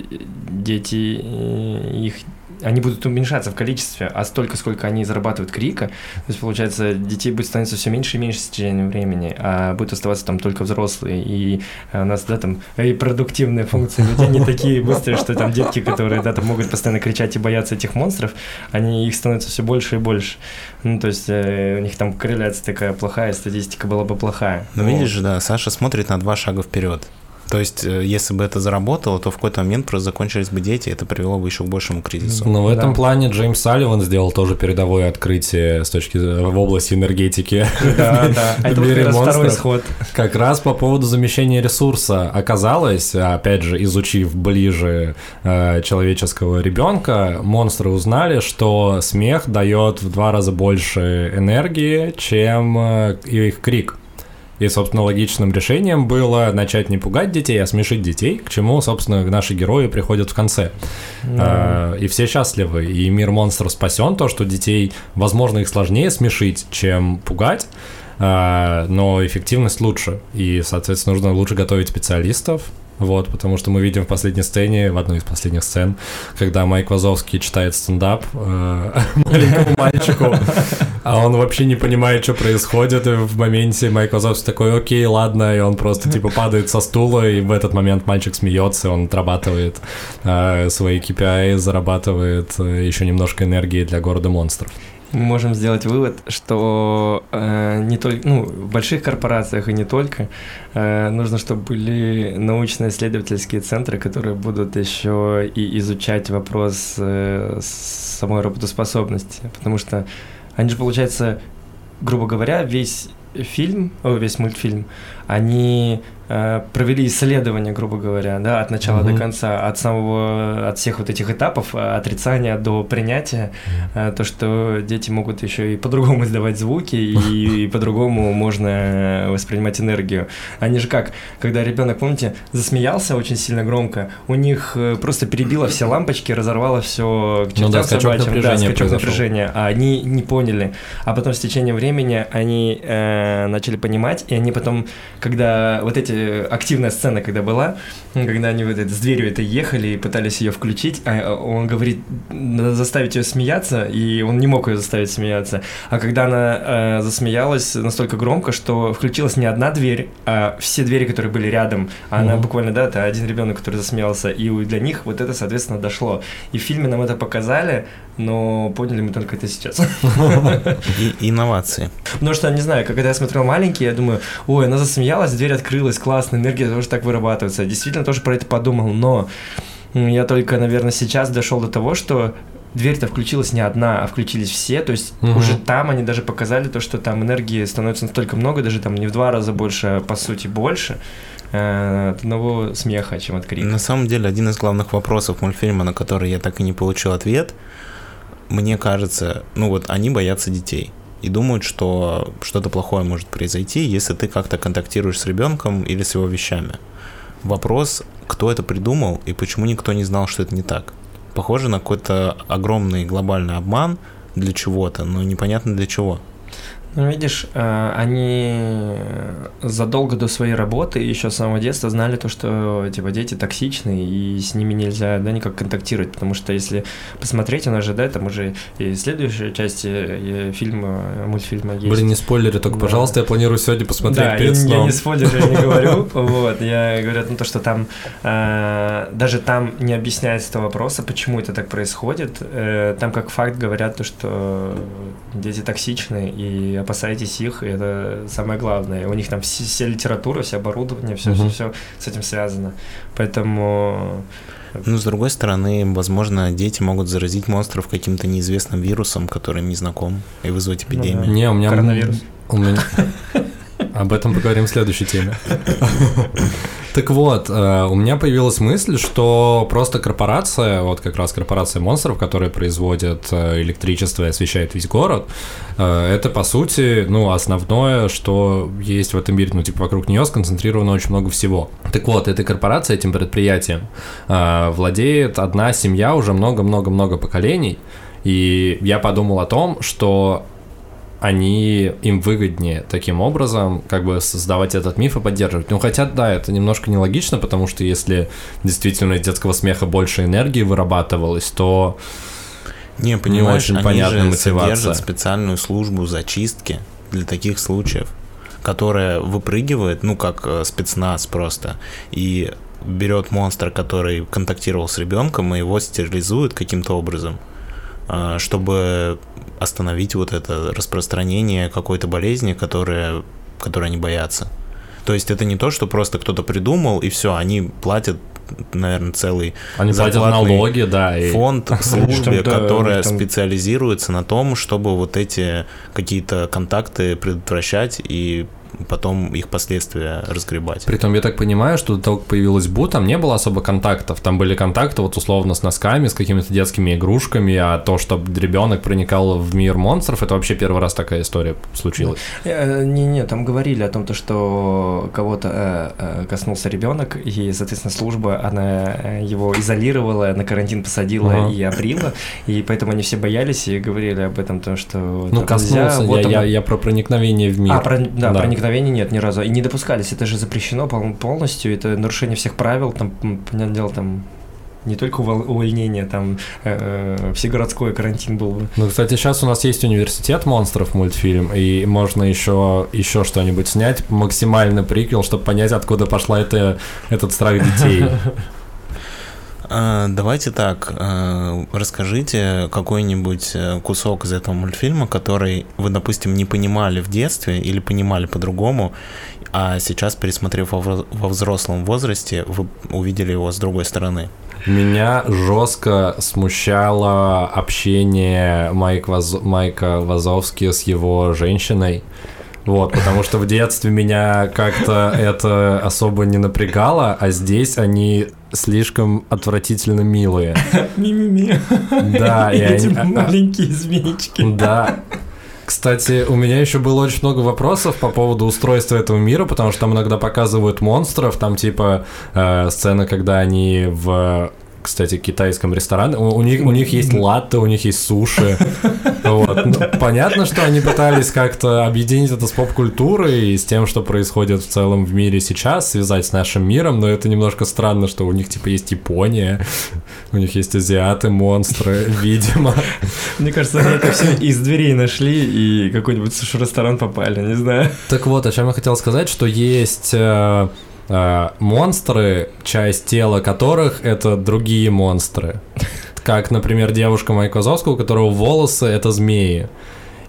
дети, э, их они будут уменьшаться в количестве, а столько, сколько они зарабатывают крика, то есть, получается, детей будет становиться все меньше и меньше с течением времени, а будут оставаться там только взрослые, и э, у нас, да, там, репродуктивные функции людей не такие быстрые, что там детки, которые, да, там могут постоянно кричать и бояться этих монстров, они, их становится все больше и больше. Ну, то есть, э, у них там корреляция такая плохая, статистика была бы плохая. Вот. видишь, да, Саша смотрит на два шага вперед. То есть, э, если бы это заработало, то в какой-то момент просто закончились бы дети, и это привело бы еще к большему кризису. Но в этом Да. плане Джеймс Салливан сделал тоже передовое открытие с точки в области энергетики. Да, [LAUGHS] да, в это вот мире как раз второй исход. Как раз по поводу замещения ресурса оказалось, опять же, изучив ближе э, человеческого ребенка, монстры узнали, что смех дает в два раза больше энергии, чем э, их крик. И, собственно, логичным решением было начать не пугать детей, а смешить детей, к чему, собственно, наши герои приходят в конце. Э, И все счастливы. И мир монстров спасен, то, что детей, возможно, их сложнее смешить, чем пугать, э, но эффективность лучше. И, соответственно, нужно лучше готовить специалистов. Вот, потому что мы видим в последней сцене, в одной из последних сцен, когда Майк Вазовский читает стендап э, [LAUGHS] маленькому мальчику, а он вообще не понимает, что происходит, и в моменте Майк Вазовский такой, окей, ладно, и он просто типа падает со стула, и в этот момент мальчик смеется, он отрабатывает э, свои KPI, зарабатывает э, еще немножко энергии для города монстров. Мы можем сделать вывод, что э, не только, ну, в больших корпорациях и не только э, нужно, чтобы были научно-исследовательские центры, которые будут еще и изучать вопрос э, самой работоспособности, потому что они же, получается, грубо говоря, весь фильм, о, весь мультфильм, они э, провели исследование, грубо говоря, да, от начала Мгм. до конца, от самого, от всех вот этих этапов, э, отрицания до принятия, э, то, что дети могут еще и по-другому издавать звуки, и, [LAUGHS] и по-другому можно воспринимать энергию. Они же как, когда ребенок, помните, засмеялся очень сильно громко, у них э, просто перебило все лампочки, разорвало все к Ну да, чертям скачок собачьим, да, напряжения скачок произошел. напряжения, а они не поняли. А потом с течением времени они э, начали понимать, и они потом, когда вот эти э, активная сцена, когда была, когда они вот это, с дверью это ехали и пытались ее включить, а он говорит, надо заставить ее смеяться, и он не мог ее заставить смеяться. А когда она э, засмеялась настолько громко, что включилась не одна дверь, а все двери, которые были рядом, а она буквально, да, это один ребенок, который засмеялся, и для них вот это, соответственно, дошло. И в фильме нам это показали, но поняли мы только это сейчас. И инновации. Потому что, не знаю, когда я смотрел маленький, я думаю, ой, она засмеялась, дверь открылась, классно, энергия тоже так вырабатывается. Действительно, тоже про это подумал, но я только, наверное, сейчас дошел до того, что дверь-то включилась не одна, а включились все, то есть угу. уже там они даже показали то, что там энергии становится настолько много, даже там не в два раза больше, а по сути больше, э, от одного смеха, чем от крика. На самом деле, один из главных вопросов мультфильма, на который я так и не получил ответ, мне кажется, ну вот они боятся детей и думают, что что-то плохое может произойти, если ты как-то контактируешь с ребенком или с его вещами. Вопрос, кто это придумал и почему никто не знал, что это не так. Похоже на какой-то огромный глобальный обман для чего-то, но непонятно для чего. Ну, видишь, э, они задолго до своей работы, еще с самого детства знали то, что типа дети токсичны, и с ними нельзя да, никак контактировать, потому что если посмотреть, у нас же, да, там уже и следующая часть э, фильма, мультфильма есть. Блин, не спойлери, только, да. пожалуйста, я планирую сегодня посмотреть да, перед сном. я не спойлерю, я не говорю, [LAUGHS] вот, я говорю ну, то, что там, э, даже там не объясняется вопроса, почему это так происходит, там как факт говорят то, что дети токсичны, и опасайтесь их, это самое главное. У них там все, вся литература, все оборудование, все, угу. все, все с этим связано. Поэтому... Ну, с другой стороны, возможно, дети могут заразить монстров каким-то неизвестным вирусом, который им не знаком, и вызвать эпидемию. Ну, да. Не, у меня... Коронавирус. У меня... [LAUGHS] Об этом поговорим в следующей теме. [LAUGHS] Так вот, э, у меня появилась мысль, что просто корпорация, вот как раз корпорация монстров, которая производит э, электричество и освещает весь город, э, это по сути, ну, основное, что есть в этом мире, ну, типа вокруг нее сконцентрировано очень много всего. Так вот, этой корпорацией, этим предприятием владеет одна семья уже много-много-много поколений, и я подумал о том, что они им выгоднее таким образом как бы создавать этот миф и поддерживать. Ну хотя да, это немножко нелогично, потому что если действительно из детского смеха больше энергии вырабатывалось, то не, понимаешь, не очень же мотивация. содержат специальную службу зачистки для таких случаев, которая выпрыгивает, ну как э, спецназ просто, и берет монстра, который контактировал с ребенком, и его стерилизует каким-то образом, э, чтобы остановить вот это распространение какой-то болезни, которая, которой они боятся. То есть это не то, что просто кто-то придумал, и все, они платят наверное, целый Они платят налоги, да. И... Фонд [LAUGHS] службе, которая специализируется на том, чтобы вот эти какие-то контакты предотвращать и потом их последствия разгребать. Притом, я так понимаю, что до того, как появилась Бу, там не было особо контактов. Там были контакты вот условно с носками, с какими-то детскими игрушками, а то, что ребенок проникал в мир монстров, это вообще первый раз такая история случилась. Не-не, э, там говорили о том, то, что кого-то э, э, коснулся ребенок, и, соответственно, служба, она его изолировала, на карантин посадила и обрила, и поэтому они все боялись и говорили об этом, то, что... Ну, коснулся, вот я, он... я, я про проникновение в мир. А, про, да, да, проникновение проникновений нет ни разу. И не допускались. Это же запрещено полностью. Это нарушение всех правил. Там, понятное дело, там не только увольнение, там э, э, всегородской карантин был бы. Ну, кстати, сейчас у нас есть университет монстров мультфильм, и можно еще еще что-нибудь снять, максимально приквел, чтобы понять, откуда пошла это, этот страх детей. [LAUGHS] А, давайте так, а, расскажите какой-нибудь э, кусок из этого мультфильма, который вы, допустим, не понимали в детстве или понимали по-другому, а сейчас, пересмотрев во взрослом возрасте, вы увидели его с другой стороны. Меня жестко смущало общение Майк Ваз... Майка Вазовски с его женщиной. Вот, потому что в детстве меня как-то это особо не напрягало, а здесь они слишком отвратительно милые. [LAUGHS] Ми-ми-ми. Да, [LAUGHS] и эти маленькие змеечки. Да. Кстати, у меня еще было очень много вопросов по поводу устройства этого мира, потому что там иногда показывают монстров, там типа э, сцена, когда они в кстати, китайском ресторане. У, у них, у них есть латте, у них есть суши. Вот. Ну, понятно, что они пытались как-то объединить это с поп-культурой и с тем, что происходит в целом в мире сейчас, связать с нашим миром, но это немножко странно, что у них типа есть Япония, у них есть азиаты, монстры, [LAUGHS] видимо. Мне кажется, они это все из дверей нашли и какой-нибудь суши-ресторан попали, не знаю. Так вот, о чем я хотел сказать, что есть э, монстры, часть тела которых это другие монстры. Как, например, девушка Майка Вазовского, у которого волосы это змеи.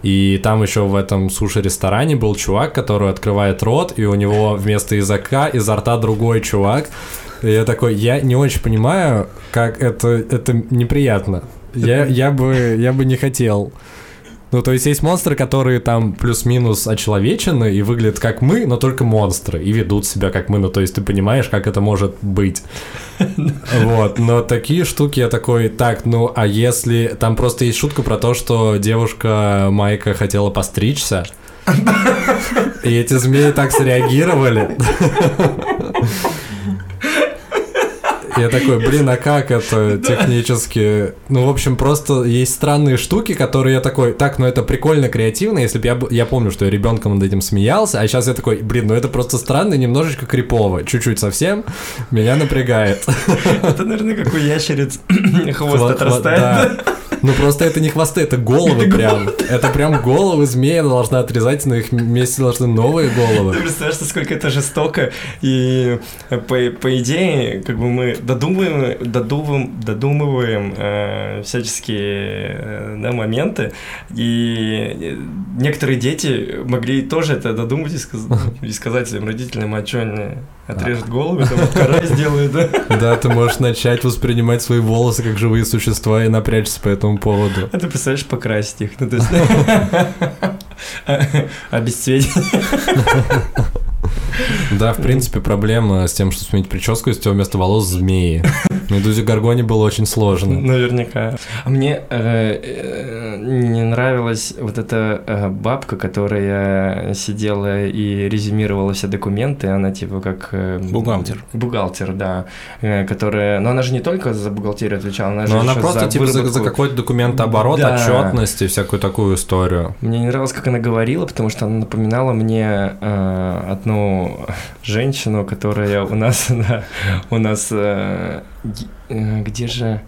И там еще в этом суши-ресторане был чувак, который открывает рот, и у него вместо языка изо рта другой чувак. И я такой, я не очень понимаю, как это, это неприятно. Я, я, бы, я бы не хотел. Ну, то есть есть монстры, которые там плюс-минус очеловечены и выглядят как мы, но только монстры, и ведут себя как мы, ну, то есть ты понимаешь, как это может быть. [LAUGHS] Вот, но такие штуки я такой, так, ну, а если... Там просто есть шутка про то, что девушка Майка хотела постричься, [LAUGHS] и эти змеи так среагировали. [LAUGHS] Я такой, блин, а как это [LAUGHS] технически? Ну, в общем, просто есть странные штуки, которые я такой, так, ну это прикольно, креативно, если бы я, я помню, что я ребенком над этим смеялся, а сейчас я такой, блин, ну это просто странно, немножечко крипово, чуть-чуть совсем, меня напрягает. [LAUGHS] Это, наверное, как у ящериц [LAUGHS] хвост отрастает. Ну просто это не хвосты, это головы прям. Это прям головы змея должна отрезать, но их вместе должны новые головы. Ты представляешь, насколько это жестоко? И по, по идее, как бы мы додумываем, додумываем, додумываем э, всяческие э, да, моменты, и некоторые дети могли тоже это додумать и, сказ... и сказать своим родителям, а что они отрежут голову, там кора [LAUGHS] сделают, да? Да, ты можешь начать воспринимать свои волосы как живые существа и напрячься по этому поводу. А ты представляешь, покрасить их, ну то есть... [LAUGHS] [LAUGHS] Обесцветить. Да, в принципе, проблема с тем, что сменить прическу, из тебя вместо волос змеи. Медузе Гаргоне было очень сложно. Наверняка. А мне э, э, не нравилась вот эта э, бабка, которая сидела и резюмировала все документы. Она типа как... Э, Бухгалтер. Бухгалтер, да. Э, которая... Но она же не только за бухгалтерию отвечала, она же Но она еще просто за типа за, какой-то документооборот, Да. отчетность и всякую такую историю. Мне не нравилось, как она говорила, потому что она напоминала мне э, одну женщину, которая у нас, [LAUGHS] да, у нас, э, э, где же...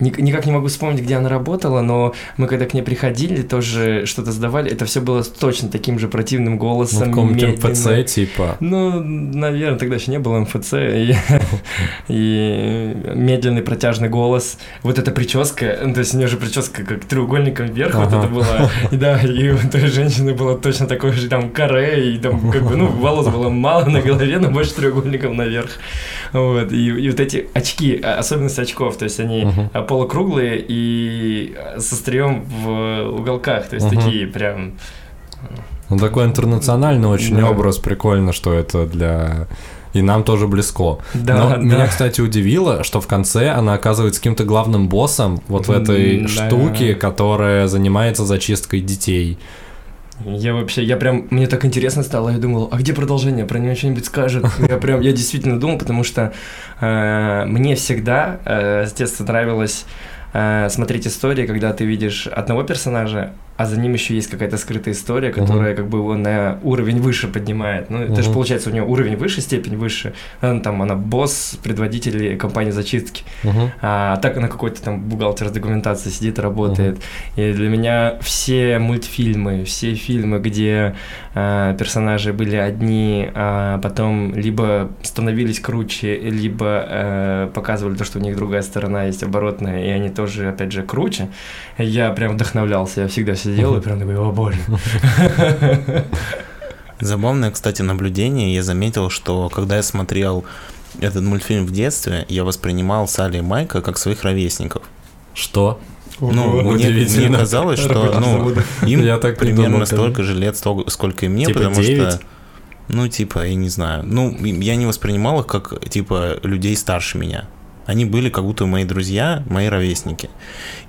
Ник- Никак не могу вспомнить, где она работала, но мы когда к ней приходили, тоже что-то сдавали, это все было точно таким же противным Ну, в голосом. каком-нибудь. МФЦ, типа. Ну, наверное, тогда еще не было МФЦ. И, [LAUGHS] и медленный протяжный голос. Вот эта прическа, то есть у нее же прическа как треугольником вверх, вот Ага. это было. И да, и у той женщины было точно такое же там каре, и там как бы, ну, волос было мало на голове, но больше треугольником наверх. Вот, и, и вот эти очки, а, особенность очков, то есть они Мгм. Полукруглые и со стрием в уголках, то есть Мгм. такие прям... Ну, такой интернациональный очень Да. образ, прикольно, что это для... И нам тоже близко. Да, Но да. меня, кстати, удивило, что в конце она оказывается каким-то главным боссом вот в этой да. штуке, которая занимается зачисткой детей. Я вообще, я прям, мне так интересно стало, я думал, а где продолжение, про нее что-нибудь скажет? [LAUGHS] Я прям, я действительно думал, потому что э, мне всегда э, с детства нравилось э, смотреть истории, когда ты видишь одного персонажа, а за ним еще есть какая-то скрытая история, которая как бы его на уровень выше поднимает. Ну, это же получается у нее уровень выше, степень выше. Она, там она босс, предводитель компании зачистки. Мгм. А так она какой-то там бухгалтер с документацией сидит работает. И для меня все мультфильмы, все фильмы, где а, персонажи были одни, а потом либо становились круче, либо э, показывали то, что у них другая сторона есть оборотная, и они тоже, опять же, круче, я прям вдохновлялся. Я всегда сидел и прям такой, о боже. [LAUGHS] Забавное, кстати, наблюдение. Я заметил, что когда я смотрел этот мультфильм в детстве, я воспринимал Салли и Майка как своих ровесников. Что? Ну, Ого, мне, мне казалось, что ну, им Я так примерно придумал, столько же лет, сколько и мне, Типа потому девять? что, ну, типа, я не знаю, ну, я не воспринимал их как, типа, людей старше меня. Они были как будто мои друзья, мои ровесники.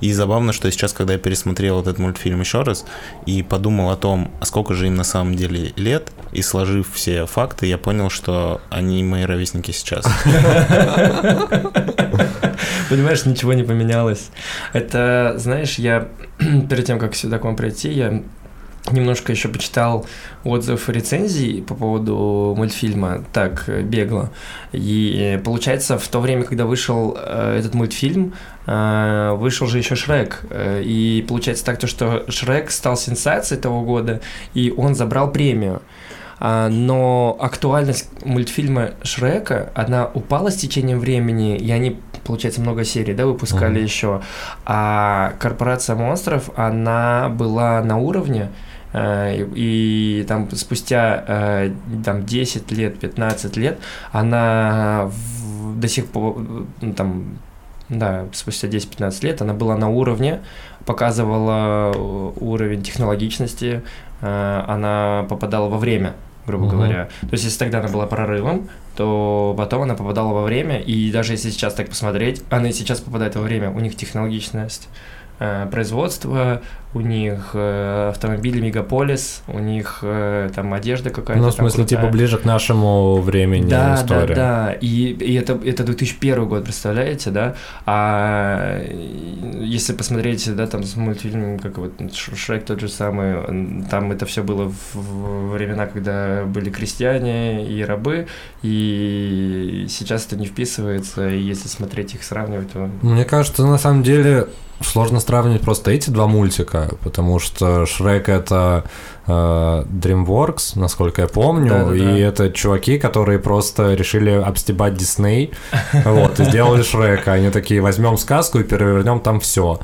И забавно, что сейчас, когда я пересмотрел этот мультфильм еще раз и подумал о том, а сколько же им на самом деле лет, и сложив все факты, я понял, что они мои ровесники сейчас. [LAUGHS] Понимаешь, ничего не поменялось. Это, знаешь, я [CLEARS THROAT] перед тем, как сюда к вам прийти, я немножко еще почитал отзыв рецензий по поводу мультфильма, так, бегло. И получается, в то время, когда вышел э, этот мультфильм, э, вышел же еще Шрек. Э, и получается так, то, что Шрек стал сенсацией того года, и он забрал премию. А, но актуальность мультфильма Шрека, она упала с течением времени, и они, получается, много серий, да, выпускали mm-hmm. еще. А Корпорация монстров, она была на уровне, Э, и там спустя э, там 10 лет, 15 лет она до сих пор, ну, там, да, спустя 10-15 лет она была на уровне, показывала уровень технологичности, э, она попадала во время, грубо угу. говоря. То есть, если тогда она была прорывом, то потом она попадала во время, и даже если сейчас так посмотреть, она и сейчас попадает во время, у них технологичность производства, у них э, автомобили Мегаполис, у них э, там одежда какая-то. Ну, в смысле, типа ближе к нашему времени да, история. Да, да, и, и это, это 2001 год, представляете, да? А если посмотреть, да, там с мультфильмом, как вот Шрек тот же самый, там это все было в, в времена, когда были крестьяне и рабы, и сейчас это не вписывается, и если смотреть их, сравнивать, то... Мне кажется, на самом деле сложно сравнивать просто эти два мультика, потому что Шрек это э, DreamWorks, насколько я помню, да, да, и да. это чуваки, которые просто решили обстебать Дисней, вот, и сделали Шрека. Они такие, возьмем сказку и перевернем там все.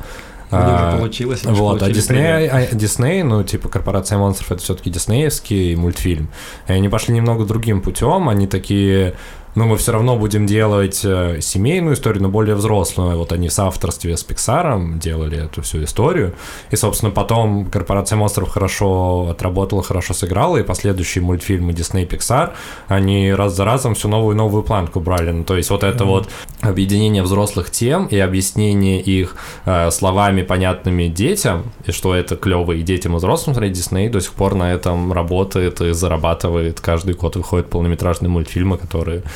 А, получилось. Вот, а Дисней, а Дисней, ну, типа, корпорация монстров, это все-таки диснеевский мультфильм. И они пошли немного другим путем. Они такие, но мы все равно будем делать э, семейную историю, но более взрослую. Вот они в соавторстве с Pixar делали эту всю историю. И, собственно, потом Корпорация монстров хорошо отработала, хорошо сыграла, и последующие мультфильмы Disney Pixar, они раз за разом всю новую новую планку брали. Ну, то есть вот это mm-hmm. вот объединение взрослых тем и объяснение их э, словами, понятными детям, и что это клево и детям, и взрослым смотреть Disney до сих пор на этом работает и зарабатывает. Каждый год выходят полнометражные мультфильмы, которые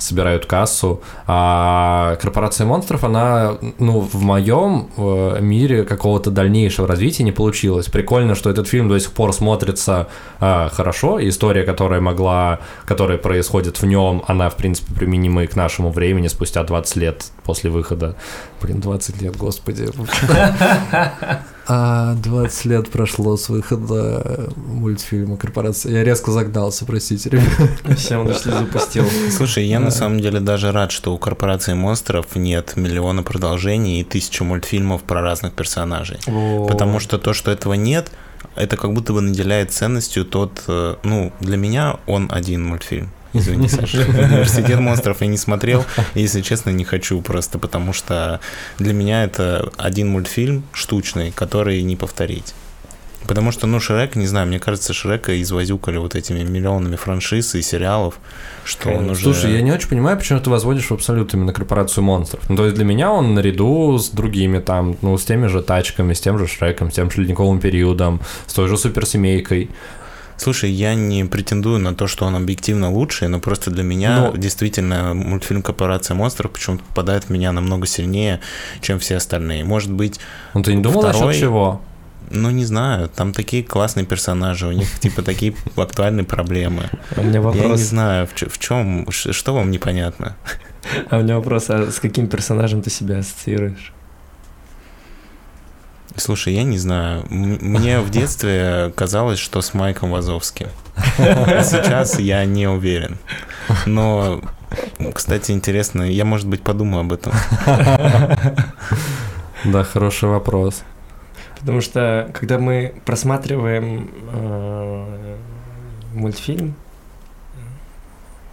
собирают кассу. А корпорация монстров, она, ну, в моем э, мире какого-то дальнейшего развития не получилось. Прикольно, что этот фильм до сих пор смотрится э, хорошо. История, которая могла, которая происходит в нем, она, в принципе, применима и к нашему времени спустя 20 лет после выхода. Блин, 20 лет, господи. [LAUGHS] А 20 лет прошло с выхода мультфильма «Корпорация». Я резко загнался, простите, ребят. Все, он дошли запустил. Слушай, я на самом деле даже рад, что у «Корпорации монстров» нет миллиона продолжений и тысячу мультфильмов про разных персонажей. Потому что то, что этого нет, это как будто бы наделяет ценностью тот, э, ну, для меня он один мультфильм. Извини, Саша. [LAUGHS] Университет монстров я не смотрел. Если честно, не хочу просто, потому что для меня это один мультфильм штучный, который не повторить. Потому что, ну, Шрек, не знаю, мне кажется, Шрека извозюкали вот этими миллионами франшиз и сериалов, что он уже... Слушай, я не очень понимаю, почему ты возводишь в абсолют именно корпорацию монстров. Ну, то есть для меня он наряду с другими там, ну, с теми же тачками, с тем же Шреком, с тем же ледниковым периодом, с той же суперсемейкой. Слушай, я не претендую на то, что он объективно лучший, но просто для меня но... действительно мультфильм «Корпорация монстров» почему-то попадает в меня намного сильнее, чем все остальные. Может быть, Ну ты не думал второй... насчет чего? Ну, не знаю, там такие классные персонажи, у них типа такие актуальные проблемы. У меня вопрос... Я не знаю, в чем, что вам непонятно? А у меня вопрос, а с каким персонажем ты себя ассоциируешь? Слушай, я не знаю. Мне в детстве казалось, что с Майком Вазовским. А сейчас я не уверен. Но, кстати, интересно, я, может быть, подумаю об этом. Да, хороший вопрос. Потому что, когда мы просматриваем э, мультфильм,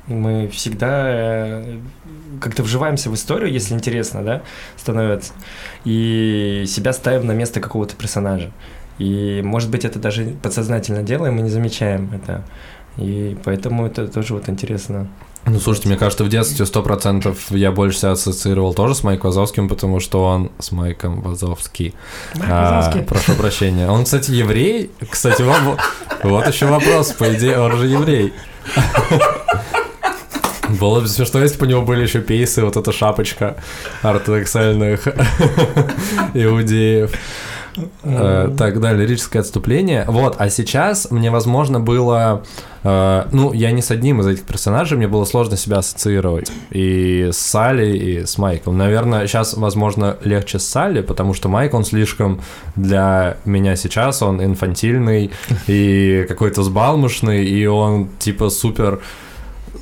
мы всегда э, как-то вживаемся в историю, если интересно, да, становится, и себя ставим на место какого-то персонажа. И, может быть, это даже подсознательно делаем, мы не замечаем это. И поэтому это тоже вот интересно. Ну, слушайте, мне кажется, в детстве 100% я больше себя ассоциировал тоже с Майком Вазовским, потому что он с Майком Вазовский. Майк А, прошу прощения. Он, кстати, еврей. Кстати, вам- вот еще вопрос. По идее, он же еврей. Было бы смешно, если бы у него были еще пейсы, вот эта шапочка ортодоксальных [LAUGHS] иудеев. Э, Так, да, лирическое отступление. Вот, а сейчас мне, возможно, было... э, Ну, я не с одним из этих персонажей, мне было сложно себя ассоциировать. И с Салли, и с Майком. Наверное, сейчас, возможно, легче с Салли, потому что Майк, он слишком для меня сейчас, он инфантильный и какой-то сбалмошный, и он, типа, супер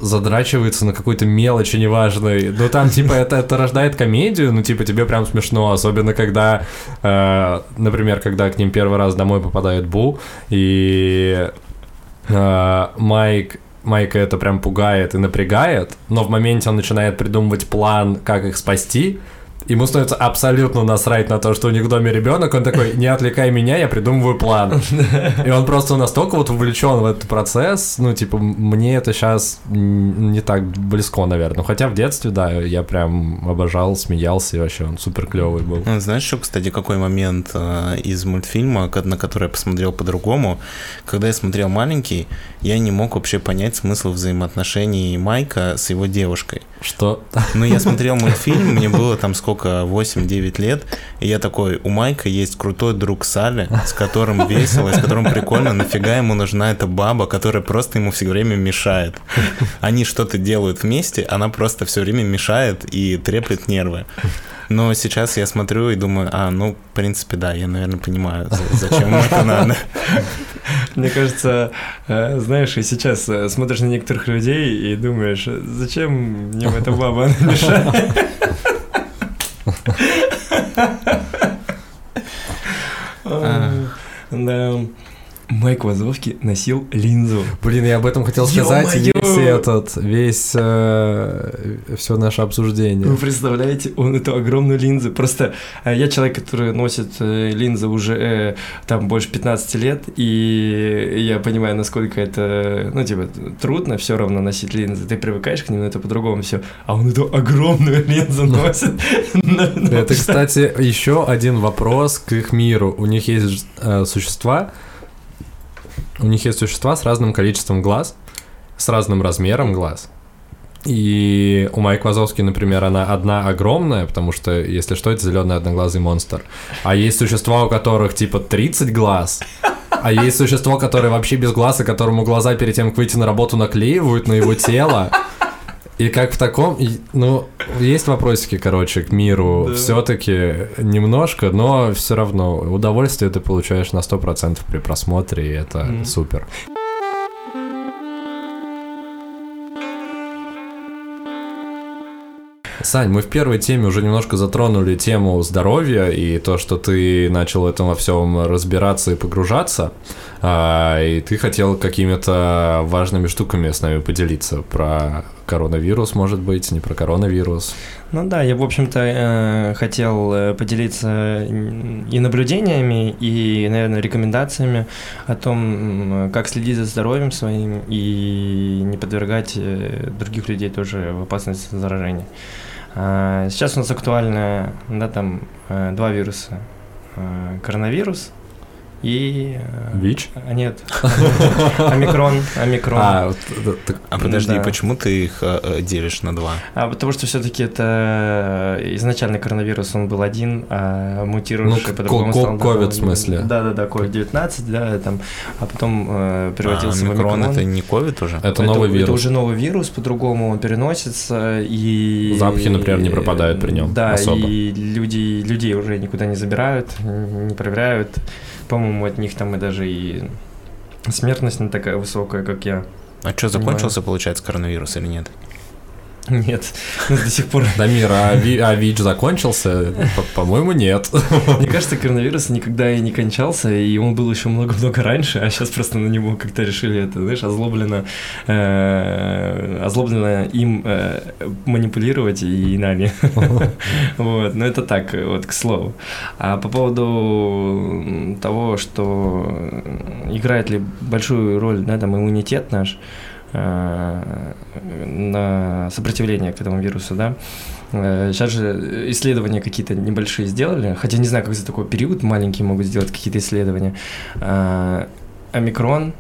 задрачивается на какой-то мелочи неважной. Ну, там, типа, это, это рождает комедию, ну, типа, тебе прям смешно, особенно когда, э, например, когда к ним первый раз домой попадает Бу, и э, Майк Майка это прям пугает и напрягает, но в моменте он начинает придумывать план, как их спасти, Ему становится абсолютно насрать на то, что у них в доме ребенок. Он такой, не отвлекай меня, я придумываю план. И он просто настолько вот увлечен в этот процесс. Ну, типа, мне это сейчас не так близко, наверное. Хотя в детстве, да, я прям обожал, смеялся, и вообще он супер клевый был. Ну, Знаешь, что, кстати, какой момент э, из мультфильма, на который я посмотрел по-другому? Когда я смотрел маленький, я не мог вообще понять смысл взаимоотношений Майка с его девушкой. Что? Ну, я смотрел мультфильм, мне было там сколько, 8-9 лет, и я такой, у Майка есть крутой друг Салли, с которым весело, с которым прикольно, нафига ему нужна эта баба, которая просто ему все время мешает. Они что-то делают вместе, она просто все время мешает и треплет нервы. Но сейчас я смотрю и думаю, а, ну, в принципе, да, я, наверное, понимаю, за- зачем это надо. Мне кажется, э, знаешь, и сейчас э, смотришь на некоторых людей и думаешь, зачем мне эта баба мешает? [LAUGHS] [LAUGHS] А, Да. Майк Вазовский носил линзу. Блин, я об этом хотел сказать Ё-моё! весь этот, весь все наше обсуждение. Вы представляете, он эту огромную линзу. Просто э, я человек, который носит э, линзы уже э, там больше 15 лет, и я понимаю, насколько это, ну, типа, трудно все равно носить линзы. Ты привыкаешь к ним, но это по-другому все. А он эту огромную [LAUGHS] линзу носит. [LAUGHS] Это, кстати, еще один вопрос к их миру. У них есть э, существа, у них есть существа с разным количеством глаз, с разным размером глаз. И у Майк Вазовски, например, она одна огромная, потому что, если что, это зеленый одноглазый монстр. А есть существа, у которых типа 30 глаз, а есть существо, которое вообще без глаз, и которому глаза перед тем, как выйти на работу, наклеивают на его тело. И как в таком, и, ну, есть вопросики, короче, к миру. Да. Все-таки немножко, но все равно удовольствие ты получаешь на 100% при просмотре, и это Мгм. супер. Сань, мы в первой теме уже немножко затронули тему здоровья и то, что ты начал в этом во всем разбираться и погружаться, А, и ты хотел какими-то важными штуками с нами поделиться про коронавирус, может быть, не про коронавирус. Ну да, я, в общем-то, э, хотел э, поделиться и наблюдениями, и, наверное, рекомендациями о том, как следить за здоровьем своим и не подвергать э, других людей тоже в опасность заражения. А, Сейчас у нас актуально, да, там два вируса. Коронавирус и... э, ВИЧ? а, Нет. [LAUGHS] Омикрон. Омикрон. А, вот, так- А подожди, Да. почему ты их э, э, делишь на два? А потому что все-таки это изначально коронавирус, он был один, а мутировавший Ну, по-другому стал. ковид, да, в смысле? Да, да, да, COVID-19, да, там, а потом э, превратился а, в омикрон омикрон. это не ковид уже? это новый Это вирус. уже новый вирус, по-другому он переносится, и... Запахи, например, не пропадают при нем Да, особо. и люди, людей уже никуда не забирают, не проверяют. По-моему, от них там и даже и смертность не такая высокая, как я. А что, закончился, получается, коронавирус или нет? Нет, до сих пор Дамир, а, Ви- а ВИЧ закончился? По- По-моему, нет. Мне кажется, коронавирус никогда и не кончался, и он был еще много-много раньше, а сейчас просто на него как-то решили это, знаешь, озлобленно, э, озлобленно им э, манипулировать и нами. Вот, но это так, вот, к слову. А по поводу того, что играет ли большую роль, да, там, иммунитет наш, на сопротивление к этому вирусу, да. Э, Сейчас же исследования какие-то небольшие сделали, хотя не знаю, как за такой период маленькие могут сделать какие-то исследования. Э, Омикрон,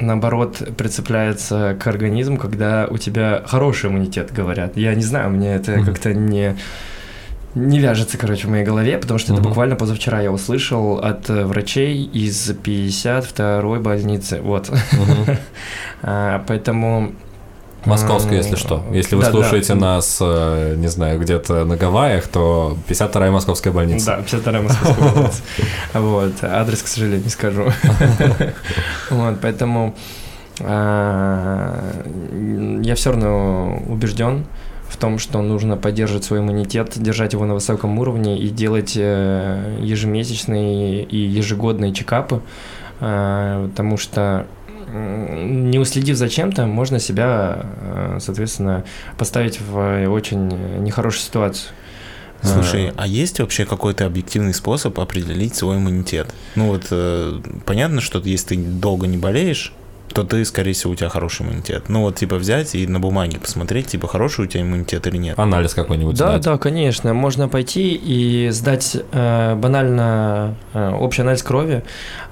наоборот, прицепляется к организму, когда у тебя хороший иммунитет, говорят. Я не знаю, мне это как-то не не вяжется, короче, в моей голове, потому что это Мгм. буквально позавчера я услышал от э, врачей из 52-й больницы. Вот. Мгм. [LAUGHS] А, Поэтому... Московская, если что. Если вы да, да. слушаете нас, э, не знаю, где-то на Гавайях, то 52-я московская больница. Да, 52-я московская больница. [LAUGHS] Вот, адрес, к сожалению, не скажу. [LAUGHS] Вот, поэтому а, я все равно убежден том, что нужно поддерживать свой иммунитет, держать его на высоком уровне и делать э, ежемесячные и ежегодные чекапы, а, потому что не уследив за чем-то, можно себя, э, соответственно, поставить в очень нехорошую ситуацию. Слушай, а есть вообще какой-то объективный способ определить свой иммунитет? Ну вот э, понятно, что если ты долго не болеешь, то ты, скорее всего, у тебя хороший иммунитет. Ну вот типа взять и на бумаге посмотреть, типа хороший у тебя иммунитет или нет. Анализ какой-нибудь Да, сдать. да, конечно. Можно пойти и сдать э, банально э, общий анализ крови,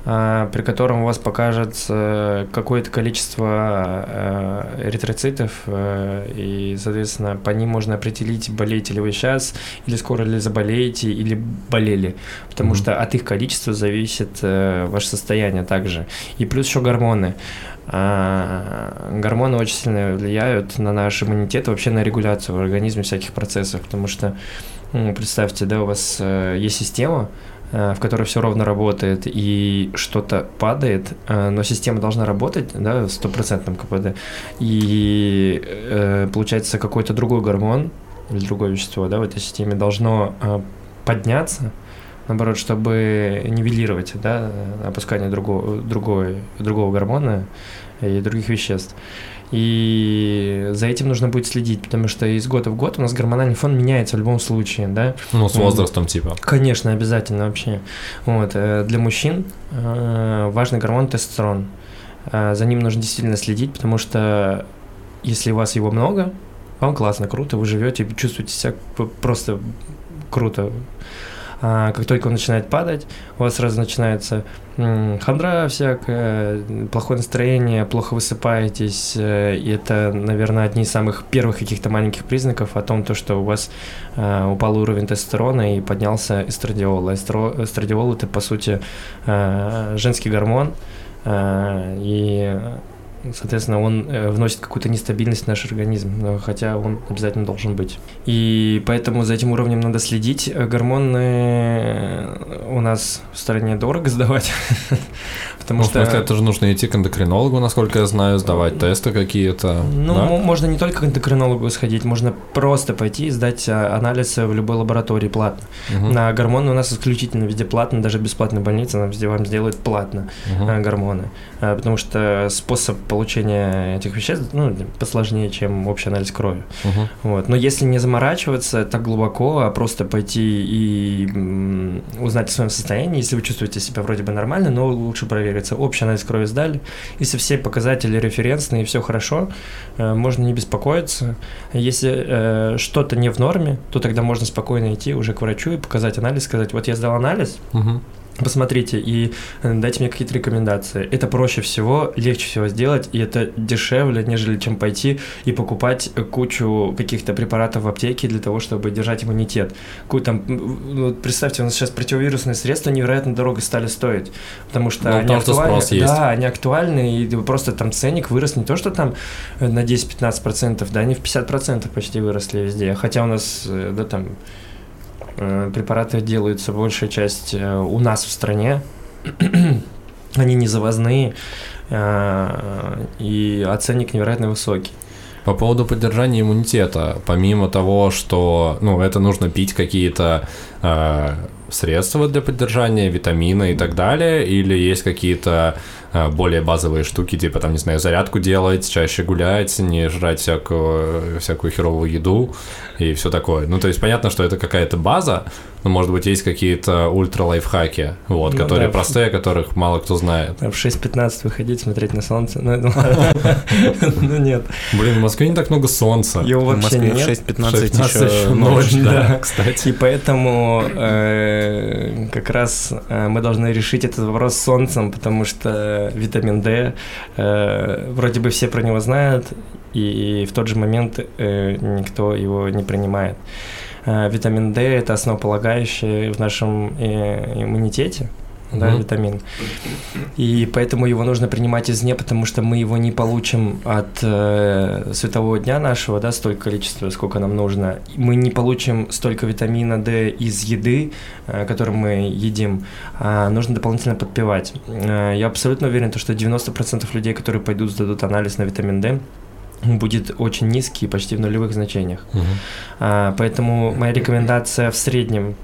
э, при котором у вас покажет э, какое-то количество э, эритроцитов, э, и, соответственно, по ним можно определить, болеете ли вы сейчас, или скоро ли заболеете, или болели. Потому Мгм. что от их количества зависит э, ваше состояние также. И плюс еще гормоны. А, Гормоны очень сильно влияют на наш иммунитет, вообще на регуляцию в организме всяких процессов, потому что, представьте, да, у вас э, есть система, э, в которой все ровно работает, и что-то падает, э, но система должна работать, да, в стопроцентном КПД, и получается какой-то другой гормон или другое вещество, да, в этой системе должно подняться, наоборот, чтобы нивелировать, да, опускание другого, другой, другого гормона и других веществ. И за этим нужно будет следить, потому что из года в год у нас гормональный фон меняется в любом случае, да. Ну, с возрастом, типа. Конечно, обязательно вообще. Вот, э, для мужчин э, важный гормон тестостерон. Э, За ним нужно действительно следить, потому что если у вас его много, вам классно, круто, вы живете, чувствуете себя просто круто. А как только он начинает падать, у вас сразу начинается хандра всякая, плохое настроение, плохо высыпаетесь. э, И это, наверное, одни из самых первых каких-то маленьких признаков о том, то, что у вас э, упал уровень тестостерона и поднялся эстрадиол. А эстро- эстрадиол – это, по сути, э, женский гормон, и, соответственно, он э, вносит какую-то нестабильность в наш организм, но хотя он обязательно должен быть. И поэтому за этим уровнем надо следить. Э, Гормоны у нас в стране дорого сдавать, [LAUGHS] потому Ну, в что... смысле, это же нужно идти к эндокринологу, насколько я знаю, сдавать тесты какие-то. Ну, да? мо- можно не только к эндокринологу сходить, можно просто пойти и сдать а, анализ в любой лаборатории платно. Мгм. На гормоны у нас исключительно везде платно, даже бесплатная больница нам везде вам сделает платно а, гормоны. А, Потому что способ получения этих веществ ну, посложнее, чем общий анализ крови. Мгм. Вот. Но если не заморачиваться так глубоко, а просто пойти и узнать о своем состоянии, если вы чувствуете себя вроде бы нормально, но лучше провериться. Общий анализ крови сдали. Если все показатели референсные и все хорошо, э, можно не беспокоиться. Если э, что-то не в норме, то тогда можно спокойно идти уже к врачу и показать анализ, сказать, вот я сдал анализ, Мгм. Посмотрите и э, дайте мне какие-то рекомендации. Это проще всего, легче всего сделать, и это дешевле, нежели чем пойти и покупать кучу каких-то препаратов в аптеке для того, чтобы держать иммунитет. Какую там, вот представьте, у нас сейчас противовирусные средства невероятно дорого стали стоить, потому что Ну, они потому что актуальны. есть. Да, они актуальны, и просто там ценник вырос не то, что там э, на 10-15%, да, они в 50% почти выросли везде. Хотя у нас, э, да, там препараты делаются большая часть э, у нас в стране. [CLEARS THROAT] Они не завозные, э, и оценник невероятно высокий. По поводу поддержания иммунитета, помимо того, что, ну, это нужно пить какие-то э, средства для поддержания, витамины и так далее, или есть какие-то э, более базовые штуки, типа, там, не знаю, зарядку делать, чаще гулять, не жрать всякую, всякую херовую еду и все такое. Ну, то есть понятно, что это какая-то база, но, может быть, есть какие-то ультра-лайфхаки, вот, Ну которые да. простые, о которых мало кто знает. В 6.15 выходить, смотреть на солнце. Ну, [LAUGHS] ну, [LAUGHS] ну, нет. Блин, в Москве не так много солнца. Его В вообще Москве в нет. 6.15 16 еще ночь, да, [LAUGHS] кстати. И поэтому э, как раз э, мы должны решить этот вопрос с солнцем, потому что витамин D, э, вроде бы все про него знают, и в тот же момент никто его не принимает. Э, витамин D – это основополагающий в нашем э, иммунитете, да, Мгм. витамин. И поэтому его нужно принимать извне, потому что мы его не получим от э, светового дня нашего, да, столько количества, сколько нам нужно. Мы не получим столько витамина D из еды, э, которую мы едим, а нужно дополнительно подпивать. Э, я абсолютно уверен, то, что 90% людей, которые пойдут, сдадут анализ на витамин D, будет очень низкий, почти в нулевых значениях. Мгм. А, Поэтому моя рекомендация в среднем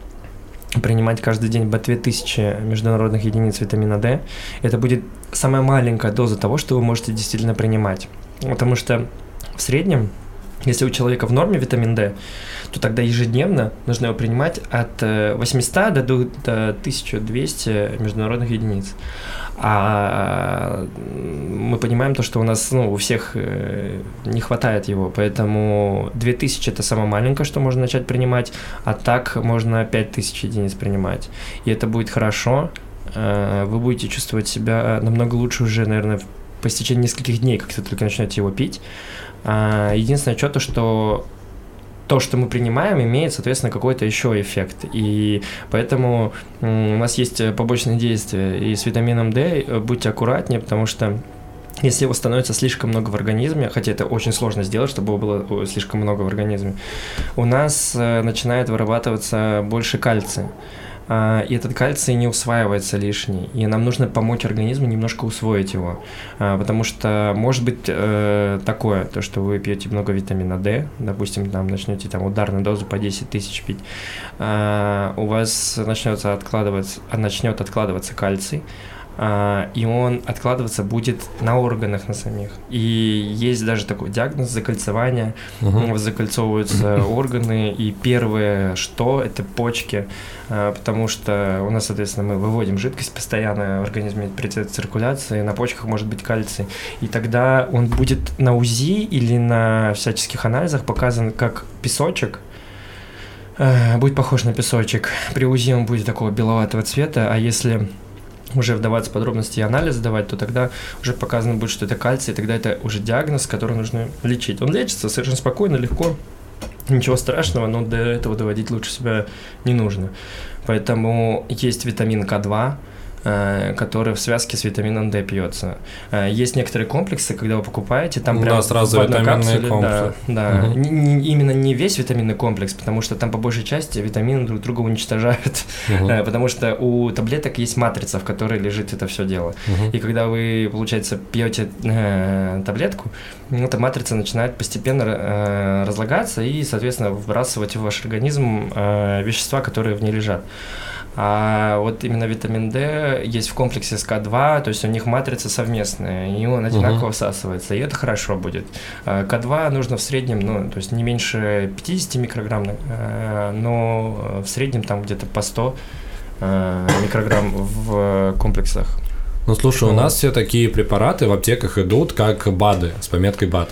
принимать каждый день по 2000 международных единиц витамина D. Это будет самая маленькая доза того, что вы можете действительно принимать. Потому что в среднем, если у человека в норме витамин D, то тогда ежедневно нужно его принимать от э, 800 до, ду- до 1200 международных единиц. А мы понимаем то, что у нас, ну, у всех э, не хватает его, поэтому 2000 это самое маленькое, что можно начать принимать, а так можно 5000 единиц принимать. И это будет хорошо, э, вы будете чувствовать себя намного лучше уже, наверное, по истечении нескольких дней, как вы только начнете его пить. А, Единственное, что то, что то, что мы принимаем, имеет, соответственно, какой-то еще эффект. И поэтому у нас есть побочные действия. И с витамином D э, будьте аккуратнее, потому что если его становится слишком много в организме, хотя это очень сложно сделать, чтобы его было слишком много в организме, у нас э, начинает вырабатываться больше кальция. А, И этот кальций не усваивается лишний. И нам нужно помочь организму немножко усвоить его. А, Потому что может быть э, такое, то, что вы пьете много витамина D, допустим, там начнете там ударную дозу по 10 тысяч пить, а, у вас начнется откладываться, начнет откладываться кальций, и он откладываться будет на органах на самих. И есть даже такой диагноз закольцевания, Мгм. закольцовываются [LAUGHS] органы, и первое, что это почки, а, потому что у нас, соответственно, мы выводим жидкость постоянно, в организме при циркуляции, на почках может быть кальций, и тогда он будет на УЗИ или на всяческих анализах показан как песочек, э, будет похож на песочек. При УЗИ он будет такого беловатого цвета, а если уже вдаваться в подробности и анализ давать, то тогда уже показано будет, что это кальций, и тогда это уже диагноз, который нужно лечить. Он лечится совершенно спокойно, легко, ничего страшного, но до этого доводить лучше себя не нужно. Поэтому есть витамин К2, э, который в связке с витамином D пьется. Э, Есть некоторые комплексы, когда вы покупаете, там Да, прям сразу в одной капсуле, комплексы. Да, да. Мгм. Не- не- именно не весь витаминный комплекс, потому что там по большей части витамины друг друга уничтожают. Э, потому что у таблеток есть матрица, в которой лежит это все дело. Мгм. И когда вы, получается, пьете э, таблетку, ну, эта матрица начинает постепенно э, разлагаться и, соответственно, выбрасывать в ваш организм э, вещества, которые в ней лежат. А вот именно витамин D есть в комплексе с К2, то есть у них матрица совместная, и он одинаково всасывается, и это хорошо будет. А К2 нужно в среднем, ну, то есть не меньше 50 микрограмм, э, но в среднем там где-то по 100 э, микрограмм в комплексах. Ну, слушай, у нас все такие препараты в аптеках идут как БАДы с пометкой БАД.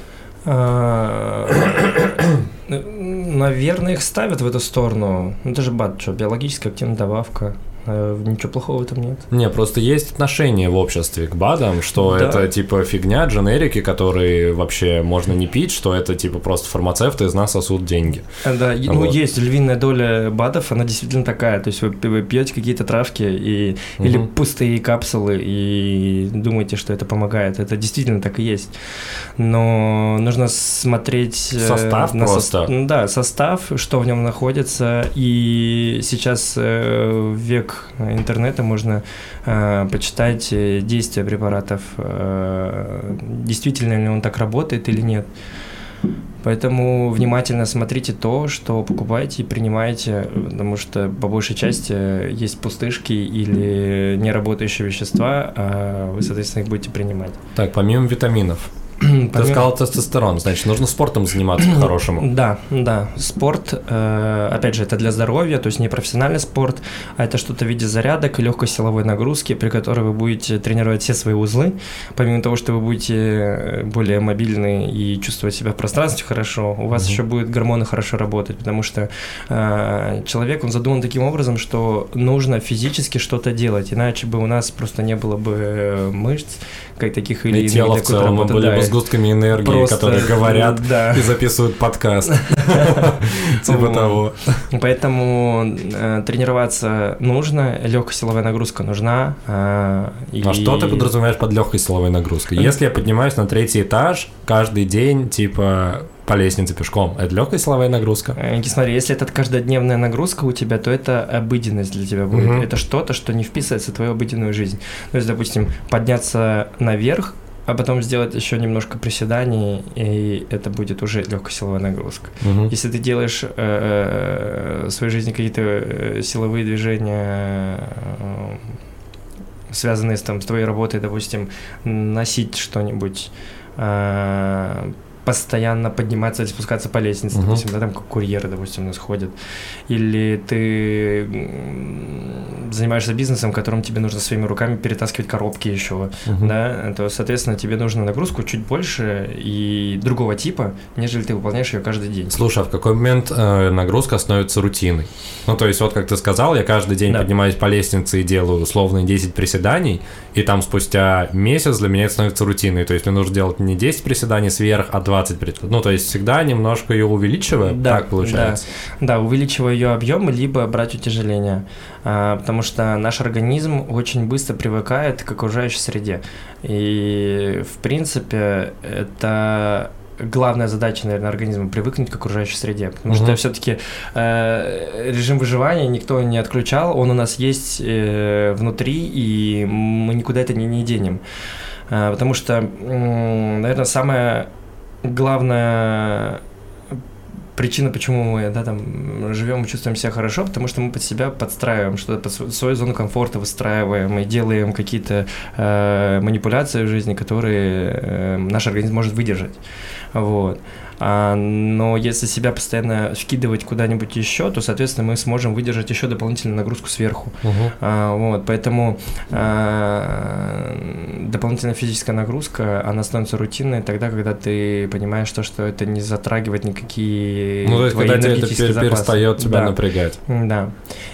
Наверное, их ставят в эту сторону. Ну, это же БАД, что, биологическая активная добавка. Э, Ничего плохого в этом нет. Не, просто есть отношение в обществе к БАДам, что Да. это типа фигня, дженерики, которые вообще можно не пить, что это типа просто фармацевты из нас сосут деньги. А, Да, ну Вот. есть львиная доля БАДов, она действительно такая. То есть вы, вы пьете какие-то травки и, или Мгм. пустые капсулы и думаете, что это помогает. Это действительно так и есть. Но нужно смотреть э, Состав на просто. ну да, состав, что в нем находится. И сейчас э, интернета можно э, почитать э, действия препаратов, э, действительно ли он так работает или нет. Поэтому внимательно смотрите то, что покупаете и принимаете, потому что по большей части есть пустышки или неработающие вещества, а вы, соответственно, их будете принимать. Так, помимо витаминов, [CLEARS THROAT] ты Помимо- сказал тестостерон, значит, нужно спортом заниматься [CLEARS THROAT] по-хорошему. Да, да. Спорт, э, опять же, это для здоровья, то есть не профессиональный спорт, а это что-то в виде зарядок и легкой силовой нагрузки, при которой вы будете тренировать все свои узлы. Помимо того, что вы будете э, более мобильны и чувствовать себя в пространстве хорошо, у вас еще будут гормоны хорошо работать, потому что э, человек, он задуман таким образом, что нужно физически что-то делать, иначе бы у нас просто не было бы мышц, как таких или И иных работы, были бы сгустками энергии, Просто, которые говорят да. и записывают подкаст. [LAUGHS] Типа того. Поэтому э, тренироваться нужно, легкая силовая нагрузка нужна. э, А что ты подразумеваешь под легкой силовой нагрузкой? Если я поднимаюсь на третий этаж каждый день, типа по лестнице пешком, это легкая силовая нагрузка? Э, Смотри, если это каждодневная нагрузка у тебя, то это обыденность для тебя будет. Мгм. Это что-то, что не вписывается в твою обыденную жизнь. То есть, допустим, подняться наверх, а потом сделать еще немножко приседаний, и это будет уже легкая силовая нагрузка. Мгм. Если ты делаешь э, э, в своей жизни какие-то э, силовые движения, э, связанные с, там, с твоей работой, допустим, носить что-нибудь, э, постоянно подниматься или спускаться по лестнице, Мгм. допустим, да, там как курьеры, допустим, у нас ходят, или ты занимаешься бизнесом, которым тебе нужно своими руками перетаскивать коробки еще, Мгм. да, то, соответственно, тебе нужно нагрузку чуть больше и другого типа, нежели ты выполняешь ее каждый день. Слушай, а в какой момент э, нагрузка становится рутиной? Ну, то есть, вот как ты сказал, я каждый день Да. поднимаюсь по лестнице и делаю условные 10 приседаний, и там спустя месяц для меня это становится рутиной. То есть, мне нужно делать не 10 приседаний сверх, а 20 приседаний. Ну, то есть, всегда немножко ее увеличивая, Да, так получается. Да, увеличивая ее объем, либо брать утяжеление. А, потому что наш организм очень быстро привыкает к окружающей среде. И, в принципе, это главная задача, наверное, организма привыкнуть к окружающей среде. Потому Мгм. что все-таки режим выживания никто не отключал, он у нас есть э, внутри, и мы никуда это не, не денем. А, потому что, м, наверное, самое главное причина, почему мы да, там, живем и чувствуем себя хорошо, потому что мы под себя подстраиваем, что-то под св- свою зону комфорта выстраиваем и делаем какие-то э, манипуляции в жизни, которые э, наш организм может выдержать. Вот. А, но если себя постоянно вкидывать куда-нибудь еще, то, соответственно, мы сможем выдержать еще дополнительную нагрузку сверху. А, вот, поэтому а, дополнительная физическая нагрузка, она становится рутинной тогда, когда ты понимаешь то, что это не затрагивает никакие Ну, то есть, твои когда это энергетические пер- запасы. перестает тебя Да. напрягать. Да.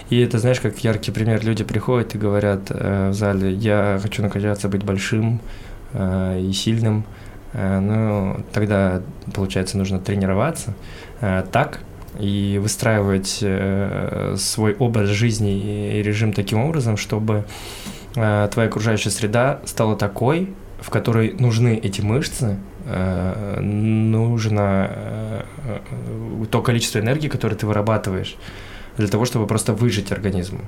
И это, знаешь, как яркий пример. Люди приходят и говорят э, в зале, я хочу накачаться, быть большим э, и сильным. Э, ну, тогда, получается, нужно тренироваться э, так и выстраивать э, свой образ жизни и режим таким образом, чтобы твоя окружающая среда стала такой, в которой нужны эти мышцы, нужно то количество энергии, которое ты вырабатываешь для того, чтобы просто выжить организму.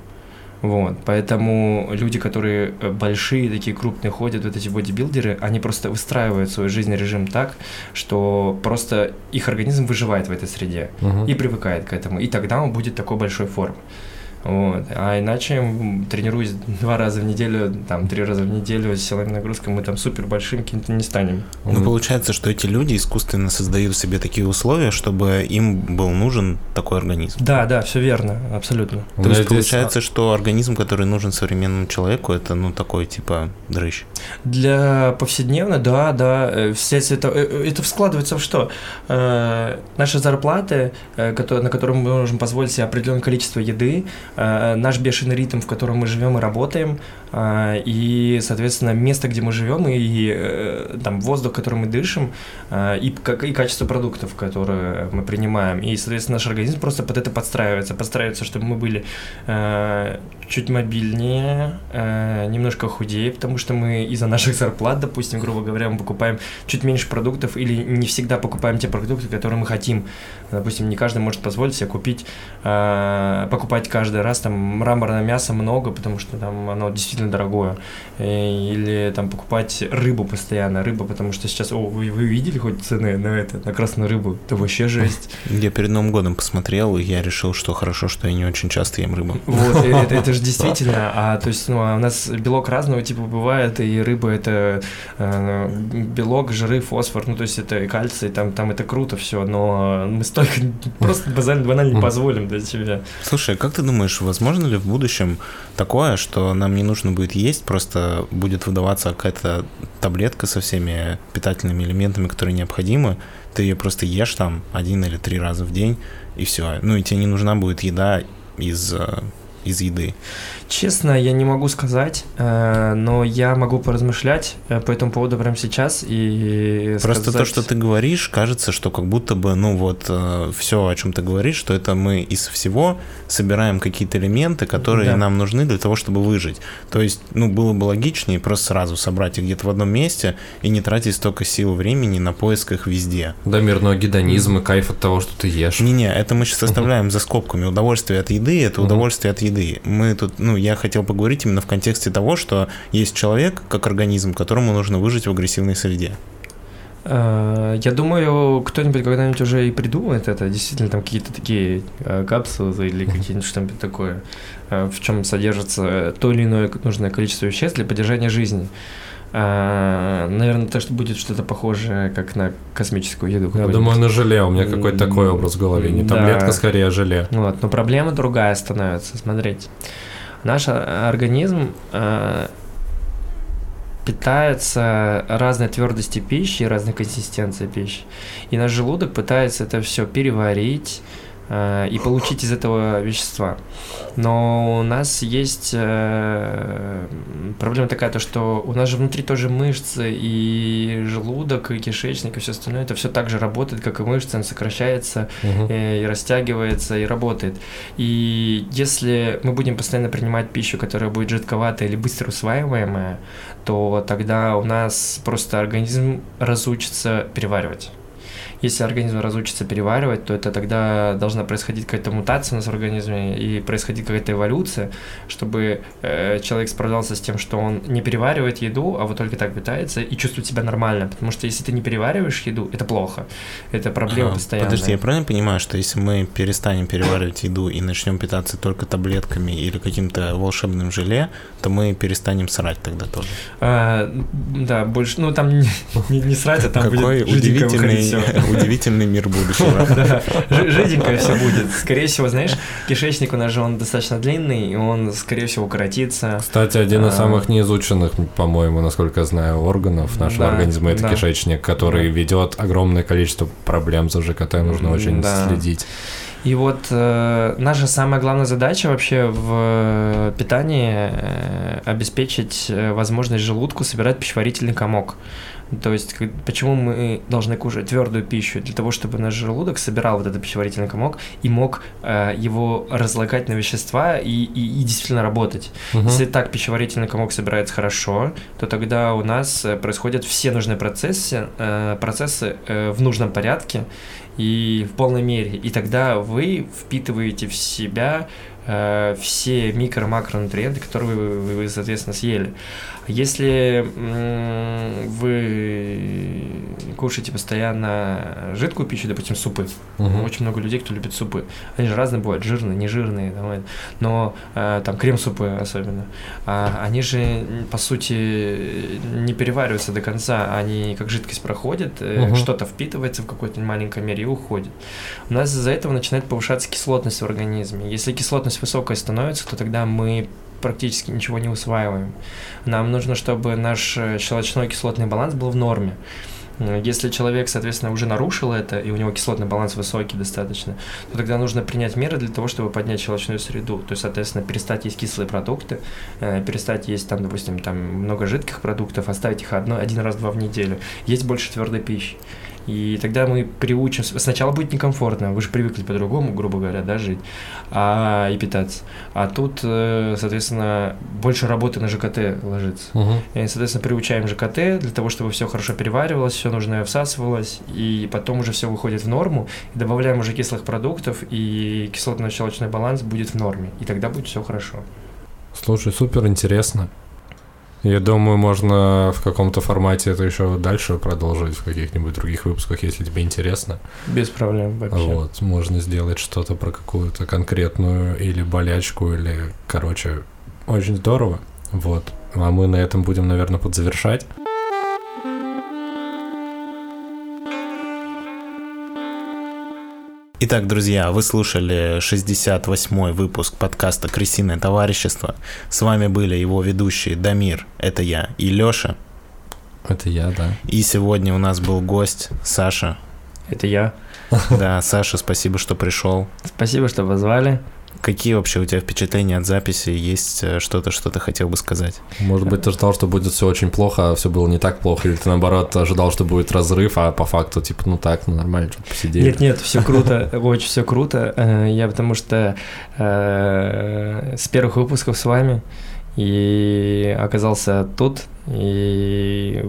Вот, поэтому люди, которые э, большие, такие крупные, ходят, вот эти бодибилдеры, они просто выстраивают свой жизненный режим так, что просто их организм выживает в этой среде Мгм. и привыкает к этому, и тогда он будет такой большой формы. Вот. А иначе, м, тренируясь два раза в неделю, там, три раза в неделю с силовыми нагрузками, мы там супер большим каким-то не станем. Ну, получается, что эти люди искусственно создают себе такие условия, чтобы им был нужен такой организм. Да, да, все верно, абсолютно. То меня есть здесь- получается, что организм, который нужен современному человеку, это ну такой типа дрыщ. Для повседневно, да, да, э, все это, э, это складывается в что? Э, Наши зарплаты, э, кото- на которые мы можем позволить себе определенное количество еды, э, наш бешеный ритм, в котором мы живем и работаем, э, и, соответственно, место, где мы живем, и э, там воздух, который мы дышим, э, и, как, и качество продуктов, которые мы принимаем. И, соответственно, наш организм просто под это подстраивается. Подстраивается, чтобы мы были э, чуть мобильнее, немножко худее, потому что мы из-за наших зарплат, допустим, грубо говоря, мы покупаем чуть меньше продуктов или не всегда покупаем те продукты, которые мы хотим. Допустим, не каждый может позволить себе купить, покупать каждый раз там мраморное мясо много, потому что там оно действительно действительно дорогое. Э, Или там покупать рыбу постоянно. Рыба, потому что сейчас, о, вы, вы видели хоть цены на это, на красную рыбу? Это вообще жесть. Я перед Новым годом посмотрел, и я решил, что хорошо, что я не очень часто ем рыбу. Вот, и это, это же [LAUGHS] действительно, а то есть, ну, а у нас белок разного типа бывает, и рыба это э, белок, жиры, фосфор, ну, то есть это и кальций, там, там это круто все, но мы столько [LAUGHS] просто банально, банально не позволим для себя. Слушай, как ты думаешь, возможно ли в будущем такое, что нам не нужно будет есть, просто будет выдаваться какая-то таблетка со всеми питательными элементами, которые необходимы, ты ее просто ешь там один или три раза в день, и все. Ну, и тебе не нужна будет еда из, э, из еды. Честно, я не могу сказать, э, но я могу поразмышлять э, по этому поводу прямо сейчас и Просто сказать... то, что ты говоришь, кажется, что как будто бы, ну вот, все, о чем ты говоришь, что это мы из всего собираем какие-то элементы, которые Да. нам нужны для того, чтобы выжить. То есть, ну, было бы логичнее просто сразу собрать их где-то в одном месте и не тратить столько сил и времени на поиск их везде. Дамир, ну а гедонизм и кайф от того, что ты ешь. Не-не, это мы сейчас [LAUGHS] оставляем за скобками. Удовольствие от еды – это удовольствие от еды. Мы тут, ну, я хотел поговорить именно в контексте того, что есть человек, как организм, которому нужно выжить в агрессивной среде. Э, Я думаю, кто-нибудь когда-нибудь уже и придумает это, действительно, там какие-то такие э, капсулы или какие-нибудь что-нибудь такое, э, в чем содержится то или иное нужное количество веществ для поддержания жизни. Э, Наверное, то, что будет что-то похожее, как на космическую еду. Я думаю, на желе. У меня какой-то такой образ в голове. Не Да. таблетка, скорее, а желе. Вот, но проблема другая становится. Смотрите, наш э, организм э, питается разной твердости пищи, разной консистенции пищи. И наш желудок пытается это все переварить и получить из этого вещества. Но у нас есть э, проблема такая, то, что у нас же внутри тоже мышцы, и желудок, и кишечник, и все остальное, это все так же работает, как и мышцы, он сокращается, э, и растягивается, и работает. И если мы будем постоянно принимать пищу, которая будет жидковатая или быстро усваиваемая, то тогда у нас просто организм разучится переваривать. Если организм разучится переваривать, то это тогда должна происходить какая-то мутация у нас в организме и происходить какая-то эволюция, чтобы э, человек справлялся с тем, что он не переваривает еду, а вот только так питается и чувствует себя нормально. Потому что если ты не перевариваешь еду, это плохо. Это проблема А, постоянная. Подожди, я правильно понимаю, что если мы перестанем переваривать еду и начнем питаться только таблетками или каким-то волшебным желе, то мы перестанем срать тогда тоже. А, да, больше, ну там не, [LAUGHS] не, не срать, а там Какой будет удивительный. Удивительный мир будущего. [LAUGHS] Да, жи- жиденько все будет. Скорее всего, знаешь, кишечник у нас же он достаточно длинный, и он, скорее всего, укоротится. Кстати, один из А. самых неизученных, по-моему, насколько я знаю, органов нашего организма это кишечник, который ведет огромное количество проблем за ЖКТ, нужно очень следить. И вот э, наша самая главная задача вообще в питании э, обеспечить э, возможность желудку собирать пищеварительный комок. То есть, как- почему мы должны кушать твердую пищу? Для того, чтобы наш желудок собирал вот этот пищеварительный комок и мог э, его разлагать на вещества и, и- и действительно работать. Мгм. Если так пищеварительный комок собирается хорошо, то тогда у нас э, происходят все нужные процессы, э, процессы э, в нужном порядке и в полной мере. И тогда вы впитываете в себя э, все микро-макронутриенты, которые вы, вы, вы, соответственно, съели. Если вы кушаете постоянно жидкую пищу, допустим, супы, Мгм. очень много людей, кто любит супы. Они же разные бывают, жирные, нежирные, там, э, но э, там крем-супы особенно. А, они же, по сути, не перевариваются до конца, они как жидкость проходят, Мгм. что-то впитывается в какой-то маленькой мере и уходит. У нас из-за этого начинает повышаться кислотность в организме. Если кислотность высокая становится, то тогда мы практически ничего не усваиваем. Нам нужно, чтобы наш э, щелочной кислотный баланс был в норме. Э, Если человек, соответственно, уже нарушил это, и у него кислотный баланс высокий достаточно, то тогда нужно принять меры для того, чтобы поднять щелочную среду. То есть, соответственно, перестать есть кислые продукты, э, перестать есть, там, допустим, там много жидких продуктов, оставить их одно, один раз-два в неделю, есть больше твердой пищи. И тогда мы приучим... Сначала будет некомфортно, вы же привыкли по-другому, грубо говоря, да, жить а, и питаться. А тут, э, соответственно, больше работы на ЖКТ ложится. Мгм. И, соответственно, приучаем ЖКТ для того, чтобы все хорошо переваривалось, все нужное всасывалось, и потом уже все выходит в норму, и добавляем уже кислых продуктов, и кислотно-щелочной баланс будет в норме, и тогда будет все хорошо. Слушай, супер интересно. Я думаю, можно в каком-то формате это еще дальше продолжить в каких-нибудь других выпусках, если тебе интересно. Без проблем вообще. Вот, можно сделать что-то про какую-то конкретную или болячку, или, короче, очень здорово. Вот. А мы на этом будем, наверное, подзавершать. Итак, друзья, вы слушали 68-й выпуск подкаста «Крысиное товарищество». С вами были его ведущие Дамир, это я, и Лёша. Это я, да. И сегодня у нас был гость Саша. Это я. Да, Саша, спасибо, что пришел. Спасибо, что позвали. Какие вообще у тебя впечатления от записи? Есть э, что-то, что ты хотел бы сказать? Может быть, ты ждал, что будет все очень плохо, а все было не так плохо, или ты наоборот ожидал, что будет разрыв, а по факту, типа, ну так, ну нормально, что посидели. Нет, нет, все круто, [LAUGHS] очень все круто. Э, Я потому что э, с первых выпусков с вами и оказался тут, и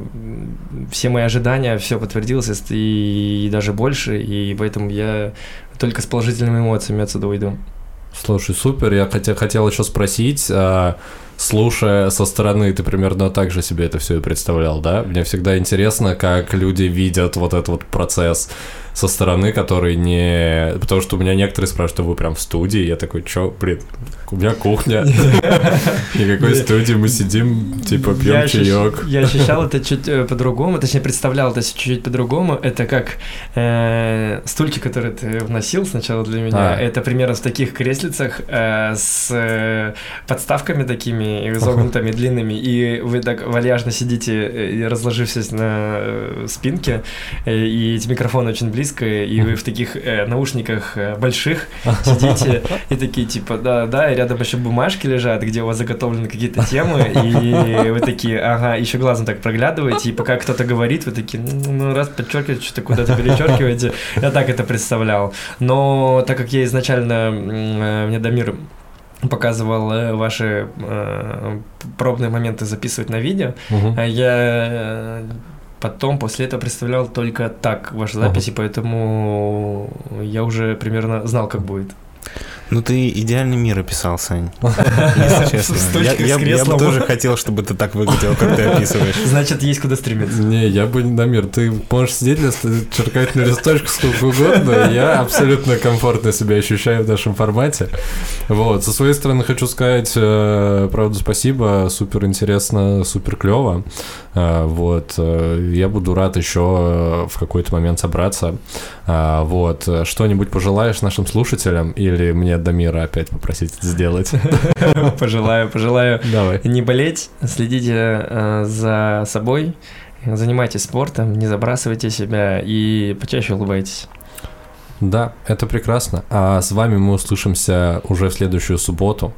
все мои ожидания, все подтвердилось, и даже больше, и поэтому я только с положительными эмоциями отсюда уйду. Слушай, супер. Я хотел, хотел еще спросить, а, слушая со стороны, ты примерно так же себе это все и представлял, да? Мне всегда интересно, как люди видят вот этот вот процесс со стороны, который не... Потому что у меня некоторые спрашивают, что вы прям в студии, я такой, чё, блин, у меня кухня, [LAUGHS] никакой студии, мы сидим, типа, пьем чаек. Я ощущал это чуть э, по-другому, точнее, представлял это чуть-чуть по-другому. Это как э, стульчик, который ты вносил сначала для меня. А. Это примерно в таких креслицах э, с подставками такими изогнутыми, длинными, и вы так вальяжно сидите, э, разложившись на э, спинке, э, и эти микрофоны очень близко, и вы в таких наушниках больших сидите, [LAUGHS] и такие, типа, да-да, и рядом еще бумажки лежат, где у вас заготовлены какие-то темы, и вы такие, ага, еще глазом так проглядываете, и пока кто-то говорит, вы такие, ну, раз подчеркиваете, что-то куда-то [LAUGHS] перечеркиваете. Я так это представлял. Но так как я изначально, мне Дамир показывал э, ваши э, пробные моменты записывать на видео, Мгм. а я э, потом после этого представлял только так ваши записи, поэтому я уже примерно знал, как будет. Ну, ты идеальный мир описал, Сань. [LAUGHS] Если честно. Я, бы тоже хотел, чтобы ты так выглядел, как ты описываешь. [LAUGHS] Значит, есть куда стремиться. Не, я бы не Дамир, ты можешь сидеть, черкать на листочку сколько угодно, я абсолютно комфортно себя ощущаю в нашем формате. Вот, со своей стороны хочу сказать, э, правда, спасибо, супер интересно, супер клево. Вот, э, я буду рад еще в какой-то момент собраться. Вот, э, что-нибудь пожелаешь нашим слушателям или мне Дамира опять попросить это сделать? [LAUGHS] Пожелаю, пожелаю Давай. не болеть, следите э, за собой, занимайтесь спортом, не забрасывайте себя и почаще улыбайтесь. Да, это прекрасно. А с вами мы услышимся уже в следующую субботу.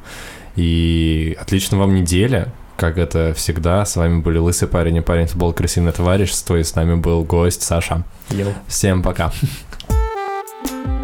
И отлично вам неделя, как это всегда. С вами были Лысый парень и парень футбол крысиное товарищество. И с нами был гость Саша. Йоу. Всем пока. [LAUGHS]